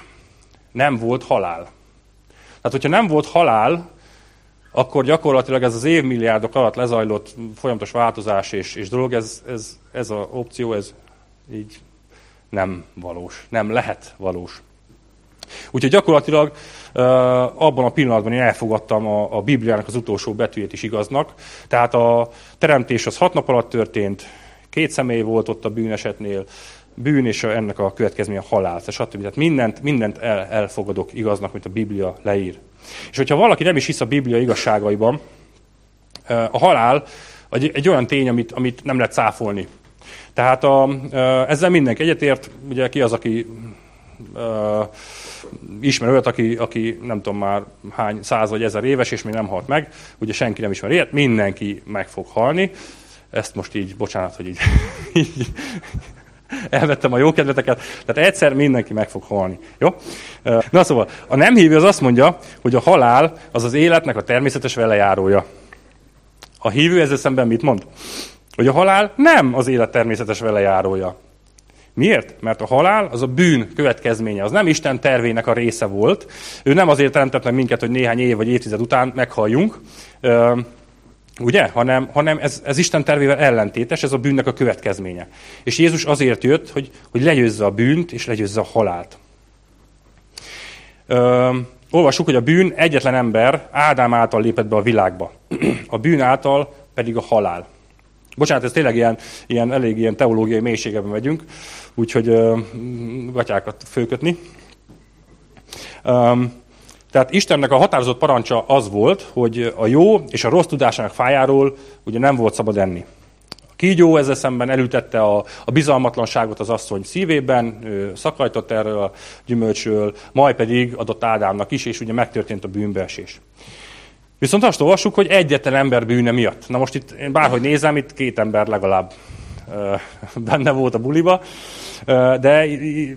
nem volt halál. Tehát, hogyha nem volt halál, akkor gyakorlatilag ez az évmilliárdok alatt lezajlott folyamatos változás és, és dolog, ez, ez, ez az opció, ez így nem valós, nem lehet valós. Úgyhogy gyakorlatilag abban a pillanatban én elfogadtam a, a Bibliának az utolsó betűjét is igaznak. Tehát a teremtés az hat nap alatt történt, két személy volt ott a bűnesetnél, bűn és ennek a következménye halál, stb. Tehát mindent, mindent el, elfogadok igaznak, mint a Biblia leír. És hogyha valaki nem is hisz a Biblia igazságaiban, a halál egy, egy olyan tény, amit, amit nem lehet cáfolni. Tehát a, ezzel mindenki egyetért, ugye ki az, aki ismer olyat, aki, aki nem tudom már hány száz vagy ezer éves, és még nem halt meg, ugye senki nem ismer ilyet, mindenki meg fog halni. Ezt most így, bocsánat, hogy így, <laughs> így elvettem a jó kedveteket, tehát egyszer mindenki meg fog halni. Jó? Na szóval, a nem hívő az azt mondja, hogy a halál az az életnek a természetes velejárója. A hívő ezzel szemben mit mond? Hogy a halál nem az élet természetes velejárója. Miért? Mert a halál az a bűn következménye, az nem Isten tervének a része volt. Ő nem azért teremtett meg minket, hogy néhány év vagy évtized után meghalljunk, ugye? Hanem, hanem ez, ez Isten tervével ellentétes, ez a bűnnek a következménye. És Jézus azért jött, hogy, hogy legyőzze a bűnt, és legyőzze a halált. Ö, olvassuk, hogy a bűn egyetlen ember Ádám által lépett be a világba. <clears throat> A bűn által pedig a halál. Bocsánat, ez tényleg ilyen, ilyen elég ilyen teológiai mélységeben megyünk, úgyhogy uh, gatyákat főkötni. Um, tehát Istennek a határozott parancsa az volt, hogy a jó és a rossz tudásának fájáról ugye nem volt szabad enni. A kígyó ezzel szemben elültette a, a bizalmatlanságot az asszony szívében, szakajtott erről a gyümölcsről, majd pedig adott Ádámnak is, és ugye megtörtént a bűnbeesés. Viszont azt olvassuk, hogy egyetlen ember bűne miatt. Na most itt én bárhogy nézem, itt két ember legalább benne volt a buliba, de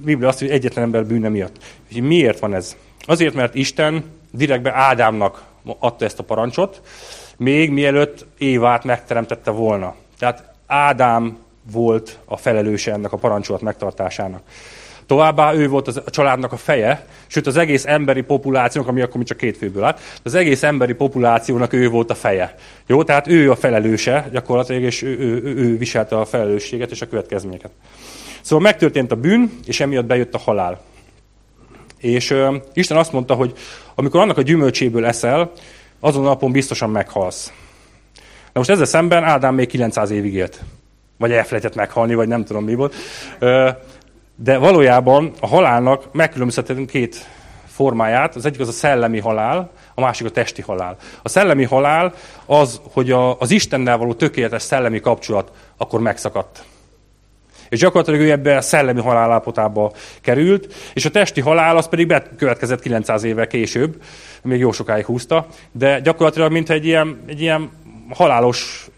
Biblia azt, hogy egyetlen ember bűne miatt. Miért van ez? Azért, mert Isten direktbe Ádámnak adta ezt a parancsot, még mielőtt Évát megteremtette volna. Tehát Ádám volt a felelőse ennek a parancsolat megtartásának. Továbbá ő volt a családnak a feje, sőt az egész emberi populációnak, ami akkor csak két főből állt, az egész emberi populációnak ő volt a feje. Jó, tehát ő a felelőse gyakorlatilag, és ő, ő, ő, ő viselte a felelősséget és a következményeket. Szóval megtörtént a bűn, és emiatt bejött a halál. És uh, Isten azt mondta, hogy amikor annak a gyümölcséből eszel, azon a napon biztosan meghalsz. Na most ezzel szemben Ádám még 900 évig élt. Vagy elfelejtett meghalni, vagy nem tudom mi volt. Uh, de valójában a halálnak megkülönböztethetünk két formáját. Az egyik az a szellemi halál, a másik a testi halál. A szellemi halál az, hogy a, az Istennel való tökéletes szellemi kapcsolat akkor megszakadt. És gyakorlatilag ő ebbe a szellemi halálápotába került, és a testi halál az pedig bekövetkezett 900 évvel később, még jó sokáig húzta, de gyakorlatilag mint egy ilyen, egy ilyen halálos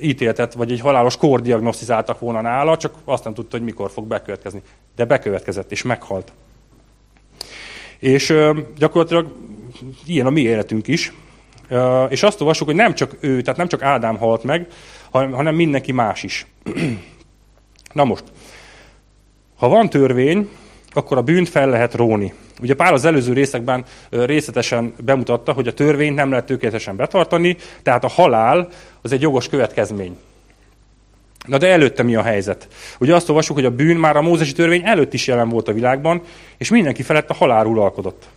ítéletet, vagy egy halálos kór diagnosztizáltak volna nála, csak azt nem tudta, hogy mikor fog bekövetkezni. De bekövetkezett, és meghalt. És gyakorlatilag ilyen a mi életünk is. És azt olvassuk, hogy nem csak ő, tehát nem csak Ádám halt meg, hanem mindenki más is. <clears throat> Na most, ha van törvény, akkor a bűnt fel lehet róni. Ugye Pál az előző részekben részletesen bemutatta, hogy a törvényt nem lehet tökéletesen betartani, tehát a halál az egy jogos következmény. Na de előtte mi a helyzet? Ugye azt olvassuk, hogy a bűn már a mózesi törvény előtt is jelen volt a világban, és mindenki felett a halál uralkodott.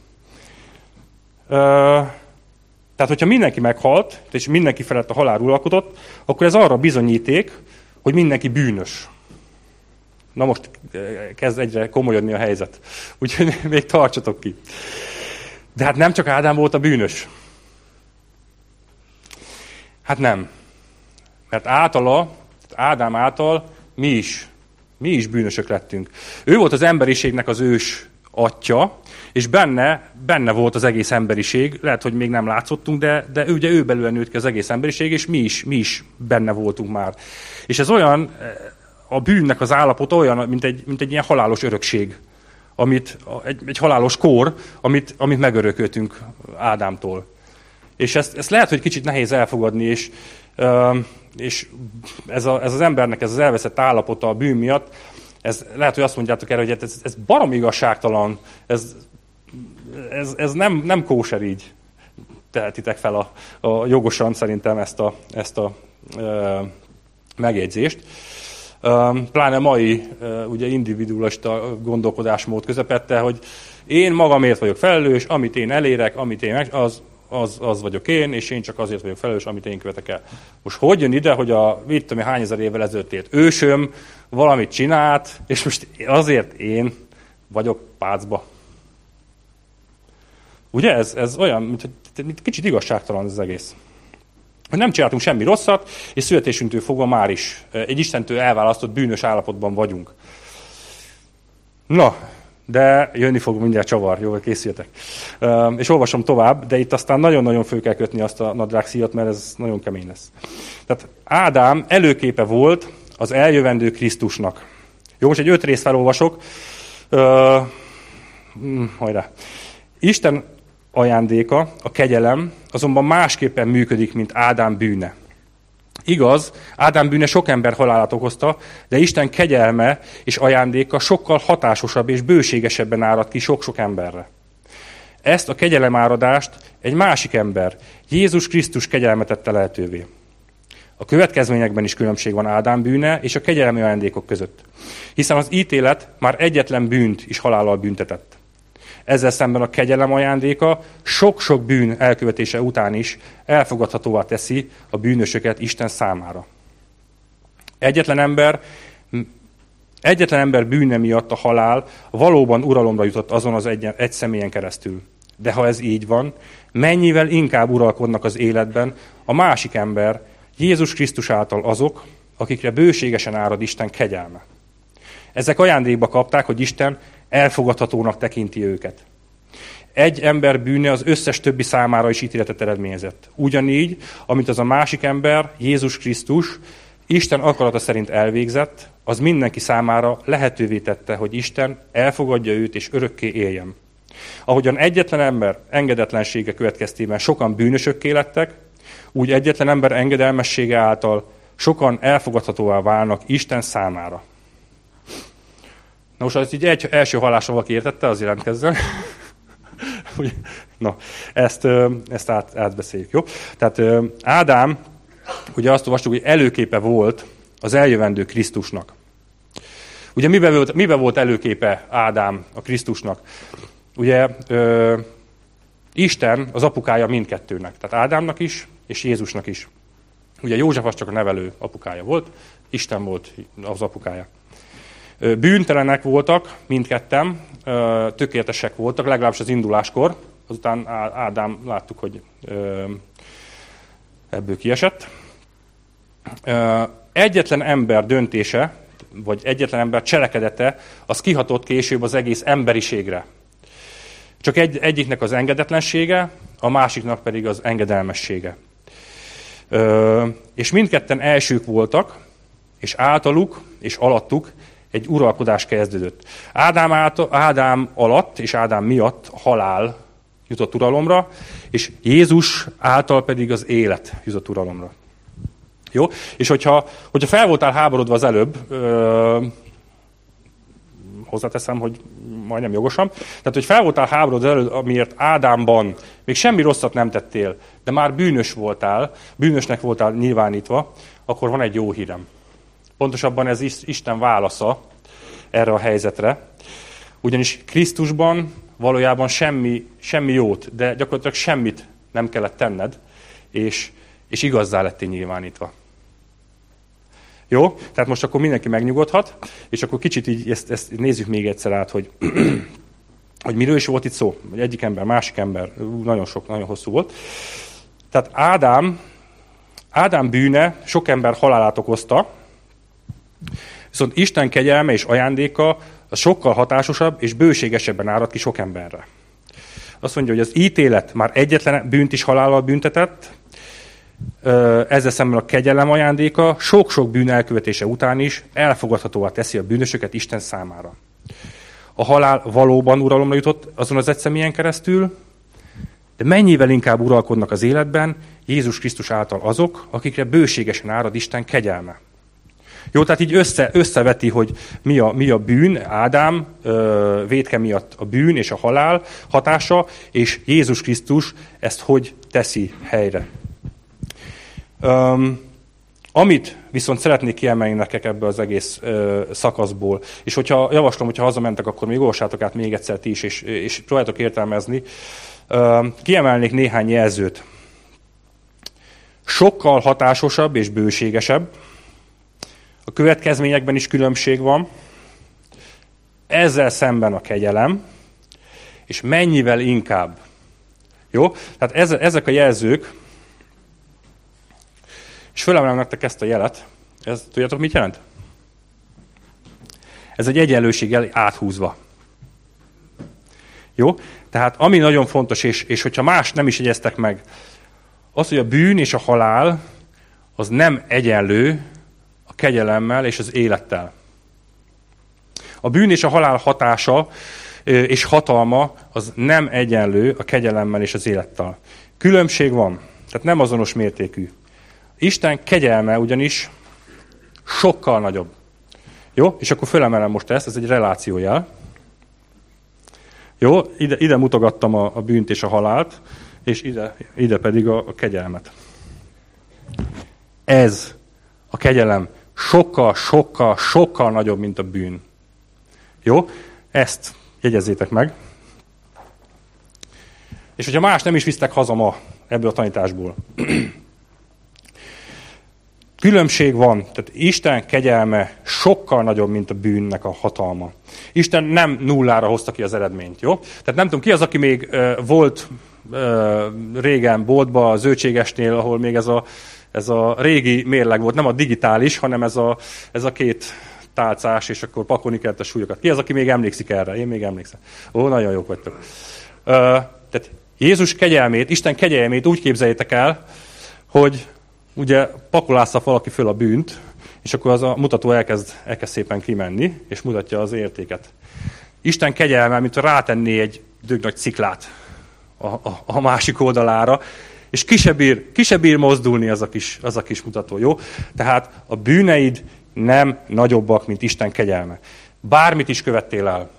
Tehát, hogyha mindenki meghalt, és mindenki felett a halál uralkodott, akkor ez arra bizonyíték, hogy mindenki bűnös. Na most eh, kezd egyre komolyodni a helyzet. Úgyhogy <laughs> még tartsatok ki. De hát nem csak Ádám volt a bűnös. Hát nem. Mert általa, Ádám által mi is, mi is bűnösök lettünk. Ő volt az emberiségnek az ős atya, és benne, benne volt az egész emberiség, lehet, hogy még nem látszottunk, de, de ugye ő belőle nőtt ki az egész emberiség, és mi is, mi is benne voltunk már. És ez olyan, eh, a bűnnek az állapota olyan, mint egy, mint egy ilyen halálos örökség, amit, egy, egy halálos kór, amit, amit megörököltünk Ádámtól. És ezt, ezt lehet, hogy kicsit nehéz elfogadni, és, és ez, a, ez az embernek ez az elveszett állapota a bűn miatt, ez, lehet, hogy azt mondjátok erre, hogy hát ez, ez barom igazságtalan, ez, ez, ez nem, nem kóser így tehetitek fel a, a jogosan szerintem ezt a, ezt a e, megjegyzést pláne mai ugye individualista gondolkodásmód közepette, hogy én magamért vagyok felelős, amit én elérek, amit én meg, az, az, az vagyok én, és én csak azért vagyok felelős, amit én követek el. Most hogy jön ide, hogy a, mit tudom, hány ezer évvel ezelőtt ért ősöm valamit csinált, és most azért én vagyok pácba. Ugye ez, ez olyan, mint, mint kicsit igazságtalan ez az egész hogy nem csináltunk semmi rosszat, és születésünktől fogva már is egy Istentől elválasztott bűnös állapotban vagyunk. Na, de jönni fog mindjárt csavar, jó, készüljetek. És olvasom tovább, de itt aztán nagyon-nagyon fő kell kötni azt a nadrágszíjat, mert ez nagyon kemény lesz. Tehát Ádám előképe volt az eljövendő Krisztusnak. Jó, most egy öt részt felolvasok. Uh, hajrá. Isten ajándéka, a kegyelem, azonban másképpen működik, mint Ádám bűne. Igaz, Ádám bűne sok ember halálát okozta, de Isten kegyelme és ajándéka sokkal hatásosabb és bőségesebben árad ki sok-sok emberre. Ezt a áradást egy másik ember, Jézus Krisztus kegyelme tette lehetővé. A következményekben is különbség van Ádám bűne és a kegyelmi ajándékok között. Hiszen az ítélet már egyetlen bűnt is halállal büntetett. Ezzel szemben a kegyelem ajándéka sok-sok bűn elkövetése után is elfogadhatóvá teszi a bűnösöket Isten számára. Egyetlen ember, egyetlen ember bűne miatt a halál valóban uralomra jutott azon az egy, egy személyen keresztül. De ha ez így van, mennyivel inkább uralkodnak az életben a másik ember, Jézus Krisztus által azok, akikre bőségesen árad Isten kegyelme. Ezek ajándékba kapták, hogy Isten elfogadhatónak tekinti őket. Egy ember bűne az összes többi számára is ítéletet eredményezett. Ugyanígy, amit az a másik ember, Jézus Krisztus, Isten akarata szerint elvégzett, az mindenki számára lehetővé tette, hogy Isten elfogadja őt és örökké éljen. Ahogyan egyetlen ember engedetlensége következtében sokan bűnösökké lettek, úgy egyetlen ember engedelmessége által sokan elfogadhatóvá válnak Isten számára. Na most, az így egy, első hallásra valaki értette, az jelentkezzen. Na, ezt, ezt át, átbeszéljük, jó? Tehát Ádám, ugye azt olvastuk, hogy előképe volt az eljövendő Krisztusnak. Ugye miben volt, miben volt előképe Ádám a Krisztusnak? Ugye ö, Isten az apukája mindkettőnek, tehát Ádámnak is, és Jézusnak is. Ugye József az csak a nevelő apukája volt, Isten volt az apukája. Bűntelenek voltak mindketten, tökéletesek voltak, legalábbis az induláskor. Azután Ádám láttuk, hogy ebből kiesett. Egyetlen ember döntése, vagy egyetlen ember cselekedete, az kihatott később az egész emberiségre. Csak egy, egyiknek az engedetlensége, a másiknak pedig az engedelmessége. és mindketten elsők voltak, és általuk és alattuk egy uralkodás kezdődött. Ádám, által, Ádám alatt és Ádám miatt halál jutott uralomra, és Jézus által pedig az élet jutott uralomra. Jó? És hogyha, hogyha fel voltál háborodva az előbb, ö, hozzáteszem, hogy majdnem jogosan, tehát hogy fel voltál háborodva az előbb, amiért Ádámban még semmi rosszat nem tettél, de már bűnös voltál, bűnösnek voltál nyilvánítva, akkor van egy jó hírem. Pontosabban ez Isten válasza erre a helyzetre. Ugyanis Krisztusban valójában semmi, semmi jót, de gyakorlatilag semmit nem kellett tenned, és, és igazzá lettél nyilvánítva. Jó? Tehát most akkor mindenki megnyugodhat, és akkor kicsit így ezt, ezt nézzük még egyszer át, hogy, <clears throat> hogy miről is volt itt szó. Egyik ember, másik ember, nagyon sok, nagyon hosszú volt. Tehát Ádám, Ádám bűne sok ember halálát okozta, Viszont Isten kegyelme és ajándéka az sokkal hatásosabb és bőségesebben árad ki sok emberre. Azt mondja, hogy az ítélet már egyetlen bűnt is halállal büntetett, ezzel szemben a kegyelem ajándéka sok-sok bűn elkövetése után is elfogadhatóvá teszi a bűnösöket Isten számára. A halál valóban uralomra jutott azon az egyszemélyen keresztül, de mennyivel inkább uralkodnak az életben Jézus Krisztus által azok, akikre bőségesen árad Isten kegyelme. Jó, tehát így össze, összeveti, hogy mi a, mi a bűn, Ádám ö, védke miatt a bűn és a halál hatása, és Jézus Krisztus ezt hogy teszi helyre. Um, amit viszont szeretnék kiemelni nektek ebből az egész ö, szakaszból, és hogyha javaslom, hogyha hazamentek, akkor még olvassátok át még egyszer ti is, és, és próbáljátok értelmezni, ö, kiemelnék néhány jelzőt. Sokkal hatásosabb és bőségesebb, a következményekben is különbség van. Ezzel szemben a kegyelem, és mennyivel inkább. Jó? Tehát ez, ezek a jelzők, és fölemelem nektek ezt a jelet. Ez, tudjátok, mit jelent? Ez egy egyenlőséggel áthúzva. Jó? Tehát ami nagyon fontos, és, és hogyha más nem is jegyeztek meg, az, hogy a bűn és a halál az nem egyenlő kegyelemmel és az élettel. A bűn és a halál hatása és hatalma az nem egyenlő a kegyelemmel és az élettel. Különbség van, tehát nem azonos mértékű. Isten kegyelme ugyanis sokkal nagyobb. Jó? És akkor fölemelem most ezt, ez egy relációjel. Jó? Ide, ide mutogattam a, a bűnt és a halált, és ide, ide pedig a, a kegyelmet. Ez a kegyelem sokkal, sokkal, sokkal nagyobb, mint a bűn. Jó? Ezt jegyezzétek meg. És hogyha más nem is visztek haza ma ebből a tanításból. <clears throat> Különbség van, tehát Isten kegyelme sokkal nagyobb, mint a bűnnek a hatalma. Isten nem nullára hozta ki az eredményt, jó? Tehát nem tudom, ki az, aki még uh, volt uh, régen boltba, a zöldségesnél, ahol még ez a, ez a régi mérleg volt, nem a digitális, hanem ez a, ez a két tálcás, és akkor pakolni kellett a súlyokat. Ki az, aki még emlékszik erre? Én még emlékszem. Ó, nagyon jók vagytok. Uh, tehát Jézus kegyelmét, Isten kegyelmét úgy képzeljétek el, hogy ugye pakolásza valaki föl a bűnt, és akkor az a mutató elkezd, elkezd szépen kimenni, és mutatja az értéket. Isten kegyelme, mint rátenné egy dögnagy ciklát a, a, a másik oldalára, és kisebb bír, kisebb bír mozdulni az a, kis, az a kis mutató, jó? Tehát a bűneid nem nagyobbak, mint Isten kegyelme. Bármit is követtél el,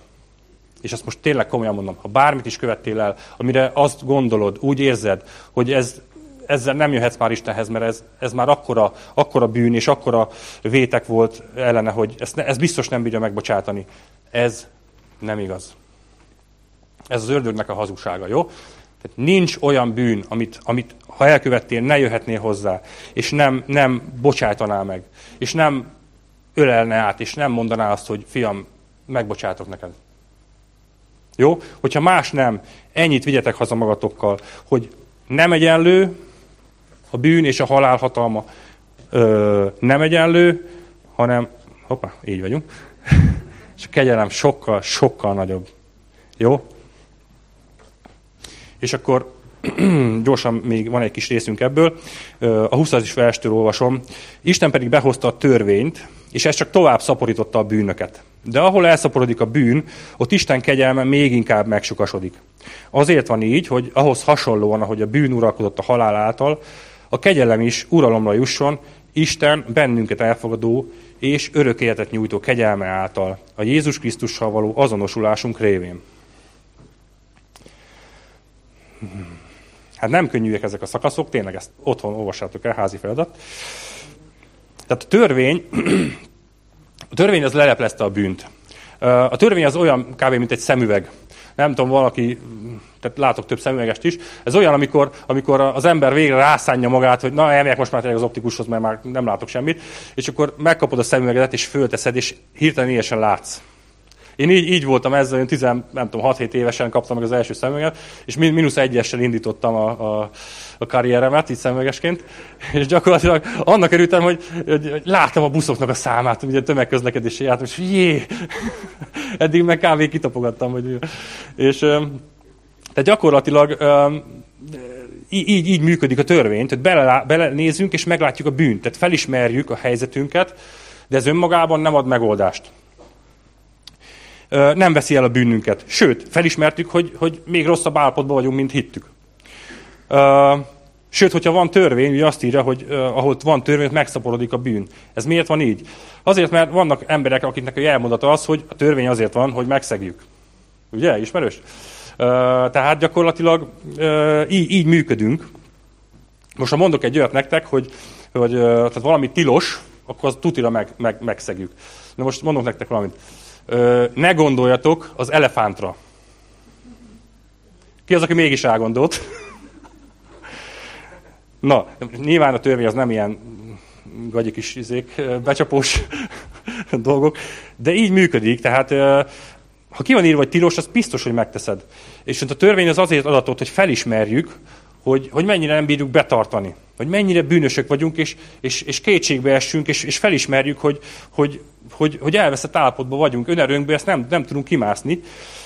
és ezt most tényleg komolyan mondom, ha bármit is követtél el, amire azt gondolod, úgy érzed, hogy ez, ezzel nem jöhetsz már Istenhez, mert ez, ez már akkora, akkora bűn és akkora vétek volt ellene, hogy ezt, ez biztos nem bírja megbocsátani. Ez nem igaz. Ez az ördögnek a hazugsága, jó? Tehát nincs olyan bűn, amit, amit ha elkövettél, ne jöhetnél hozzá, és nem, nem bocsájtaná meg, és nem ölelne át, és nem mondaná azt, hogy fiam, megbocsátok neked. Jó? Hogyha más nem, ennyit vigyetek haza magatokkal, hogy nem egyenlő a bűn és a halál hatalma ö, nem egyenlő, hanem, hoppá, így vagyunk, <laughs> és a kegyelem sokkal, sokkal nagyobb. Jó? És akkor <clears throat> gyorsan még van egy kis részünk ebből. A 20. verstől olvasom. Isten pedig behozta a törvényt, és ez csak tovább szaporította a bűnöket. De ahol elszaporodik a bűn, ott Isten kegyelme még inkább megsukasodik. Azért van így, hogy ahhoz hasonlóan, ahogy a bűn uralkodott a halál által, a kegyelem is uralomra jusson, Isten bennünket elfogadó és örök életet nyújtó kegyelme által, a Jézus Krisztussal való azonosulásunk révén. Hát nem könnyűek ezek a szakaszok, tényleg ezt otthon olvassátok el, házi feladat. Tehát a törvény, <clears throat> a törvény az leleplezte a bűnt. A törvény az olyan kávé, mint egy szemüveg. Nem tudom, valaki, tehát látok több szemüvegest is. Ez olyan, amikor, amikor az ember végre rászánja magát, hogy na, elmegyek most már az optikushoz, mert már nem látok semmit, és akkor megkapod a szemüveget, és fölteszed, és hirtelen éjesen látsz. Én így, így voltam ezzel, én 10, nem tudom, 6-7 évesen kaptam meg az első szemüveget, és mínusz egyessel indítottam a, a, a karrieremet, így szemüvegesként, és gyakorlatilag annak örültem, hogy, hogy, hogy láttam a buszoknak a számát, ugye tömegközlekedési jártam, és jé, <laughs> eddig meg kávé kitapogattam, hogy, és tehát gyakorlatilag így, így működik a törvény, tehát bele, belenézünk és meglátjuk a bűnt, tehát felismerjük a helyzetünket, de ez önmagában nem ad megoldást nem veszi el a bűnünket. Sőt, felismertük, hogy, hogy még rosszabb állapotban vagyunk, mint hittük. Sőt, hogyha van törvény, ugye azt írja, hogy ahol van törvény, megszaporodik a bűn. Ez miért van így? Azért, mert vannak emberek, akiknek a jelmondata az, hogy a törvény azért van, hogy megszegjük. Ugye? Ismerős? Tehát gyakorlatilag így, így működünk. Most ha mondok egy olyat nektek, hogy, hogy tehát valami tilos, akkor az tutira meg, meg, megszegjük. Na most mondok nektek valamit ne gondoljatok az elefántra. Ki az, aki mégis elgondolt? <laughs> Na, nyilván a törvény az nem ilyen gagyi kis izék, becsapós <laughs> dolgok, de így működik, tehát ha ki van írva, hogy tilos, az biztos, hogy megteszed. És a törvény az azért adatot, hogy felismerjük, hogy, hogy mennyire nem bírjuk betartani, hogy mennyire bűnösök vagyunk, és, és, és kétségbe essünk, és, és felismerjük, hogy, hogy, hogy, hogy elveszett állapotban vagyunk, önerőnkből ezt nem, nem tudunk kimászni,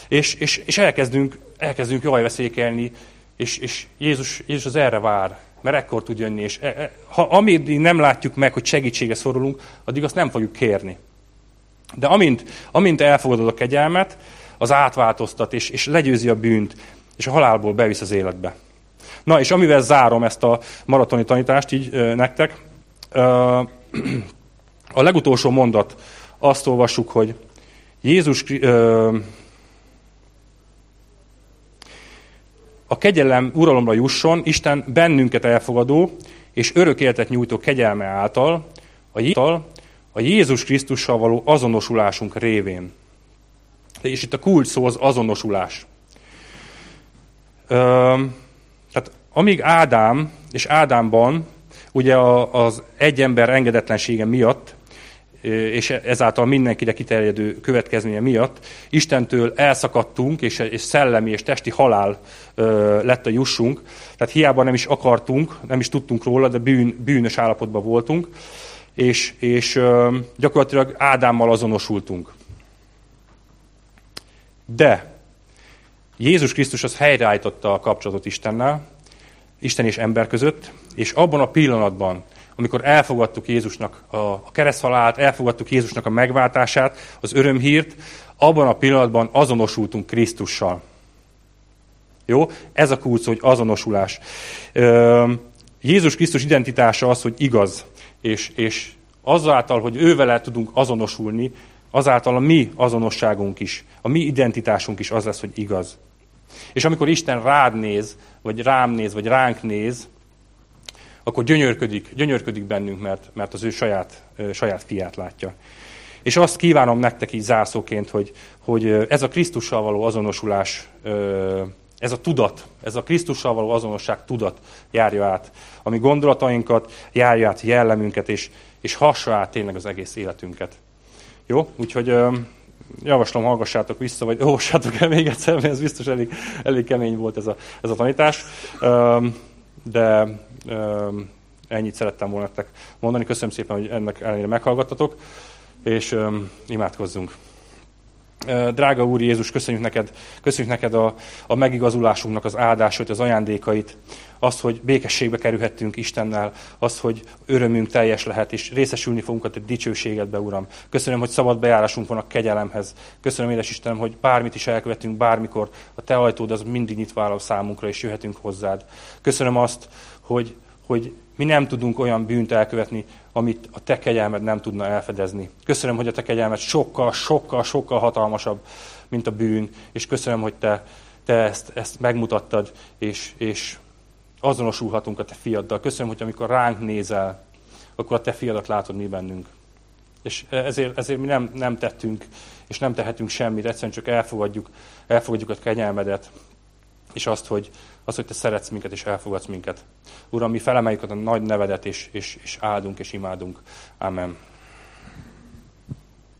És, és, és elkezdünk, elkezdünk jaj veszélykelni, és, és Jézus, Jézus az erre vár, mert ekkor tud jönni, és e, e, ha amíg nem látjuk meg, hogy segítségre szorulunk, addig azt nem fogjuk kérni. De amint, amint elfogadod a kegyelmet, az átváltoztat, és, és legyőzi a bűnt, és a halálból bevisz az életbe. Na, és amivel zárom ezt a maratoni tanítást így nektek, a legutolsó mondat, azt olvassuk, hogy Jézus a kegyelem uralomra jusson, Isten bennünket elfogadó és örök életet nyújtó kegyelme által, a, a Jézus Krisztussal való azonosulásunk révén. És itt a kulcs szó az azonosulás. Ö, amíg Ádám és Ádámban ugye az egy ember engedetlensége miatt és ezáltal mindenkire kiterjedő következménye miatt Istentől elszakadtunk, és, szellemi és testi halál lett a jussunk. Tehát hiába nem is akartunk, nem is tudtunk róla, de bűn, bűnös állapotban voltunk, és, és gyakorlatilag Ádámmal azonosultunk. De Jézus Krisztus az helyreállította a kapcsolatot Istennel, Isten és ember között, és abban a pillanatban, amikor elfogadtuk Jézusnak a, kereszthalált, elfogadtuk Jézusnak a megváltását, az örömhírt, abban a pillanatban azonosultunk Krisztussal. Jó? Ez a kulcs, hogy azonosulás. Jézus Krisztus identitása az, hogy igaz, és, és azáltal, hogy ővel tudunk azonosulni, azáltal a mi azonosságunk is, a mi identitásunk is az lesz, hogy igaz. És amikor Isten rád néz, vagy rám néz, vagy ránk néz, akkor gyönyörködik, gyönyörködik bennünk, mert, mert az ő saját, saját fiát látja. És azt kívánom nektek így zárszóként, hogy, hogy ez a Krisztussal való azonosulás, ez a tudat, ez a Krisztussal való azonosság tudat járja át a mi gondolatainkat, járja át jellemünket, és, és hassa át tényleg az egész életünket. Jó? Úgyhogy javaslom, hallgassátok vissza, vagy olvassátok el még egyszer, mert ez biztos elég, elég kemény volt ez a, ez a tanítás. De ennyit szerettem volna nektek mondani. Köszönöm szépen, hogy ennek ellenére meghallgattatok, és imádkozzunk. Drága Úr Jézus, köszönjük neked, köszönjük neked a, a megigazulásunknak az áldásait, az ajándékait, azt, hogy békességbe kerülhettünk Istennel, azt, hogy örömünk teljes lehet, és részesülni fogunk a te dicsőségedbe, Uram. Köszönöm, hogy szabad bejárásunk van a kegyelemhez. Köszönöm, édes Istenem, hogy bármit is elkövetünk, bármikor, a te ajtód az mindig nyitva áll a számunkra, és jöhetünk hozzád. Köszönöm azt, hogy, hogy mi nem tudunk olyan bűnt elkövetni, amit a te kegyelmed nem tudna elfedezni. Köszönöm, hogy a te kegyelmed sokkal, sokkal, sokkal hatalmasabb, mint a bűn, és köszönöm, hogy te, te ezt, ezt megmutattad, és, és azonosulhatunk a te fiaddal. Köszönöm, hogy amikor ránk nézel, akkor a te fiadat látod mi bennünk. És ezért, ezért mi nem, nem tettünk, és nem tehetünk semmit, egyszerűen csak elfogadjuk, elfogadjuk a kegyelmedet, és azt, hogy, azt, hogy te szeretsz minket, és elfogadsz minket. Uram, mi felemeljük a nagy nevedet, és, és, és áldunk, és imádunk. Amen.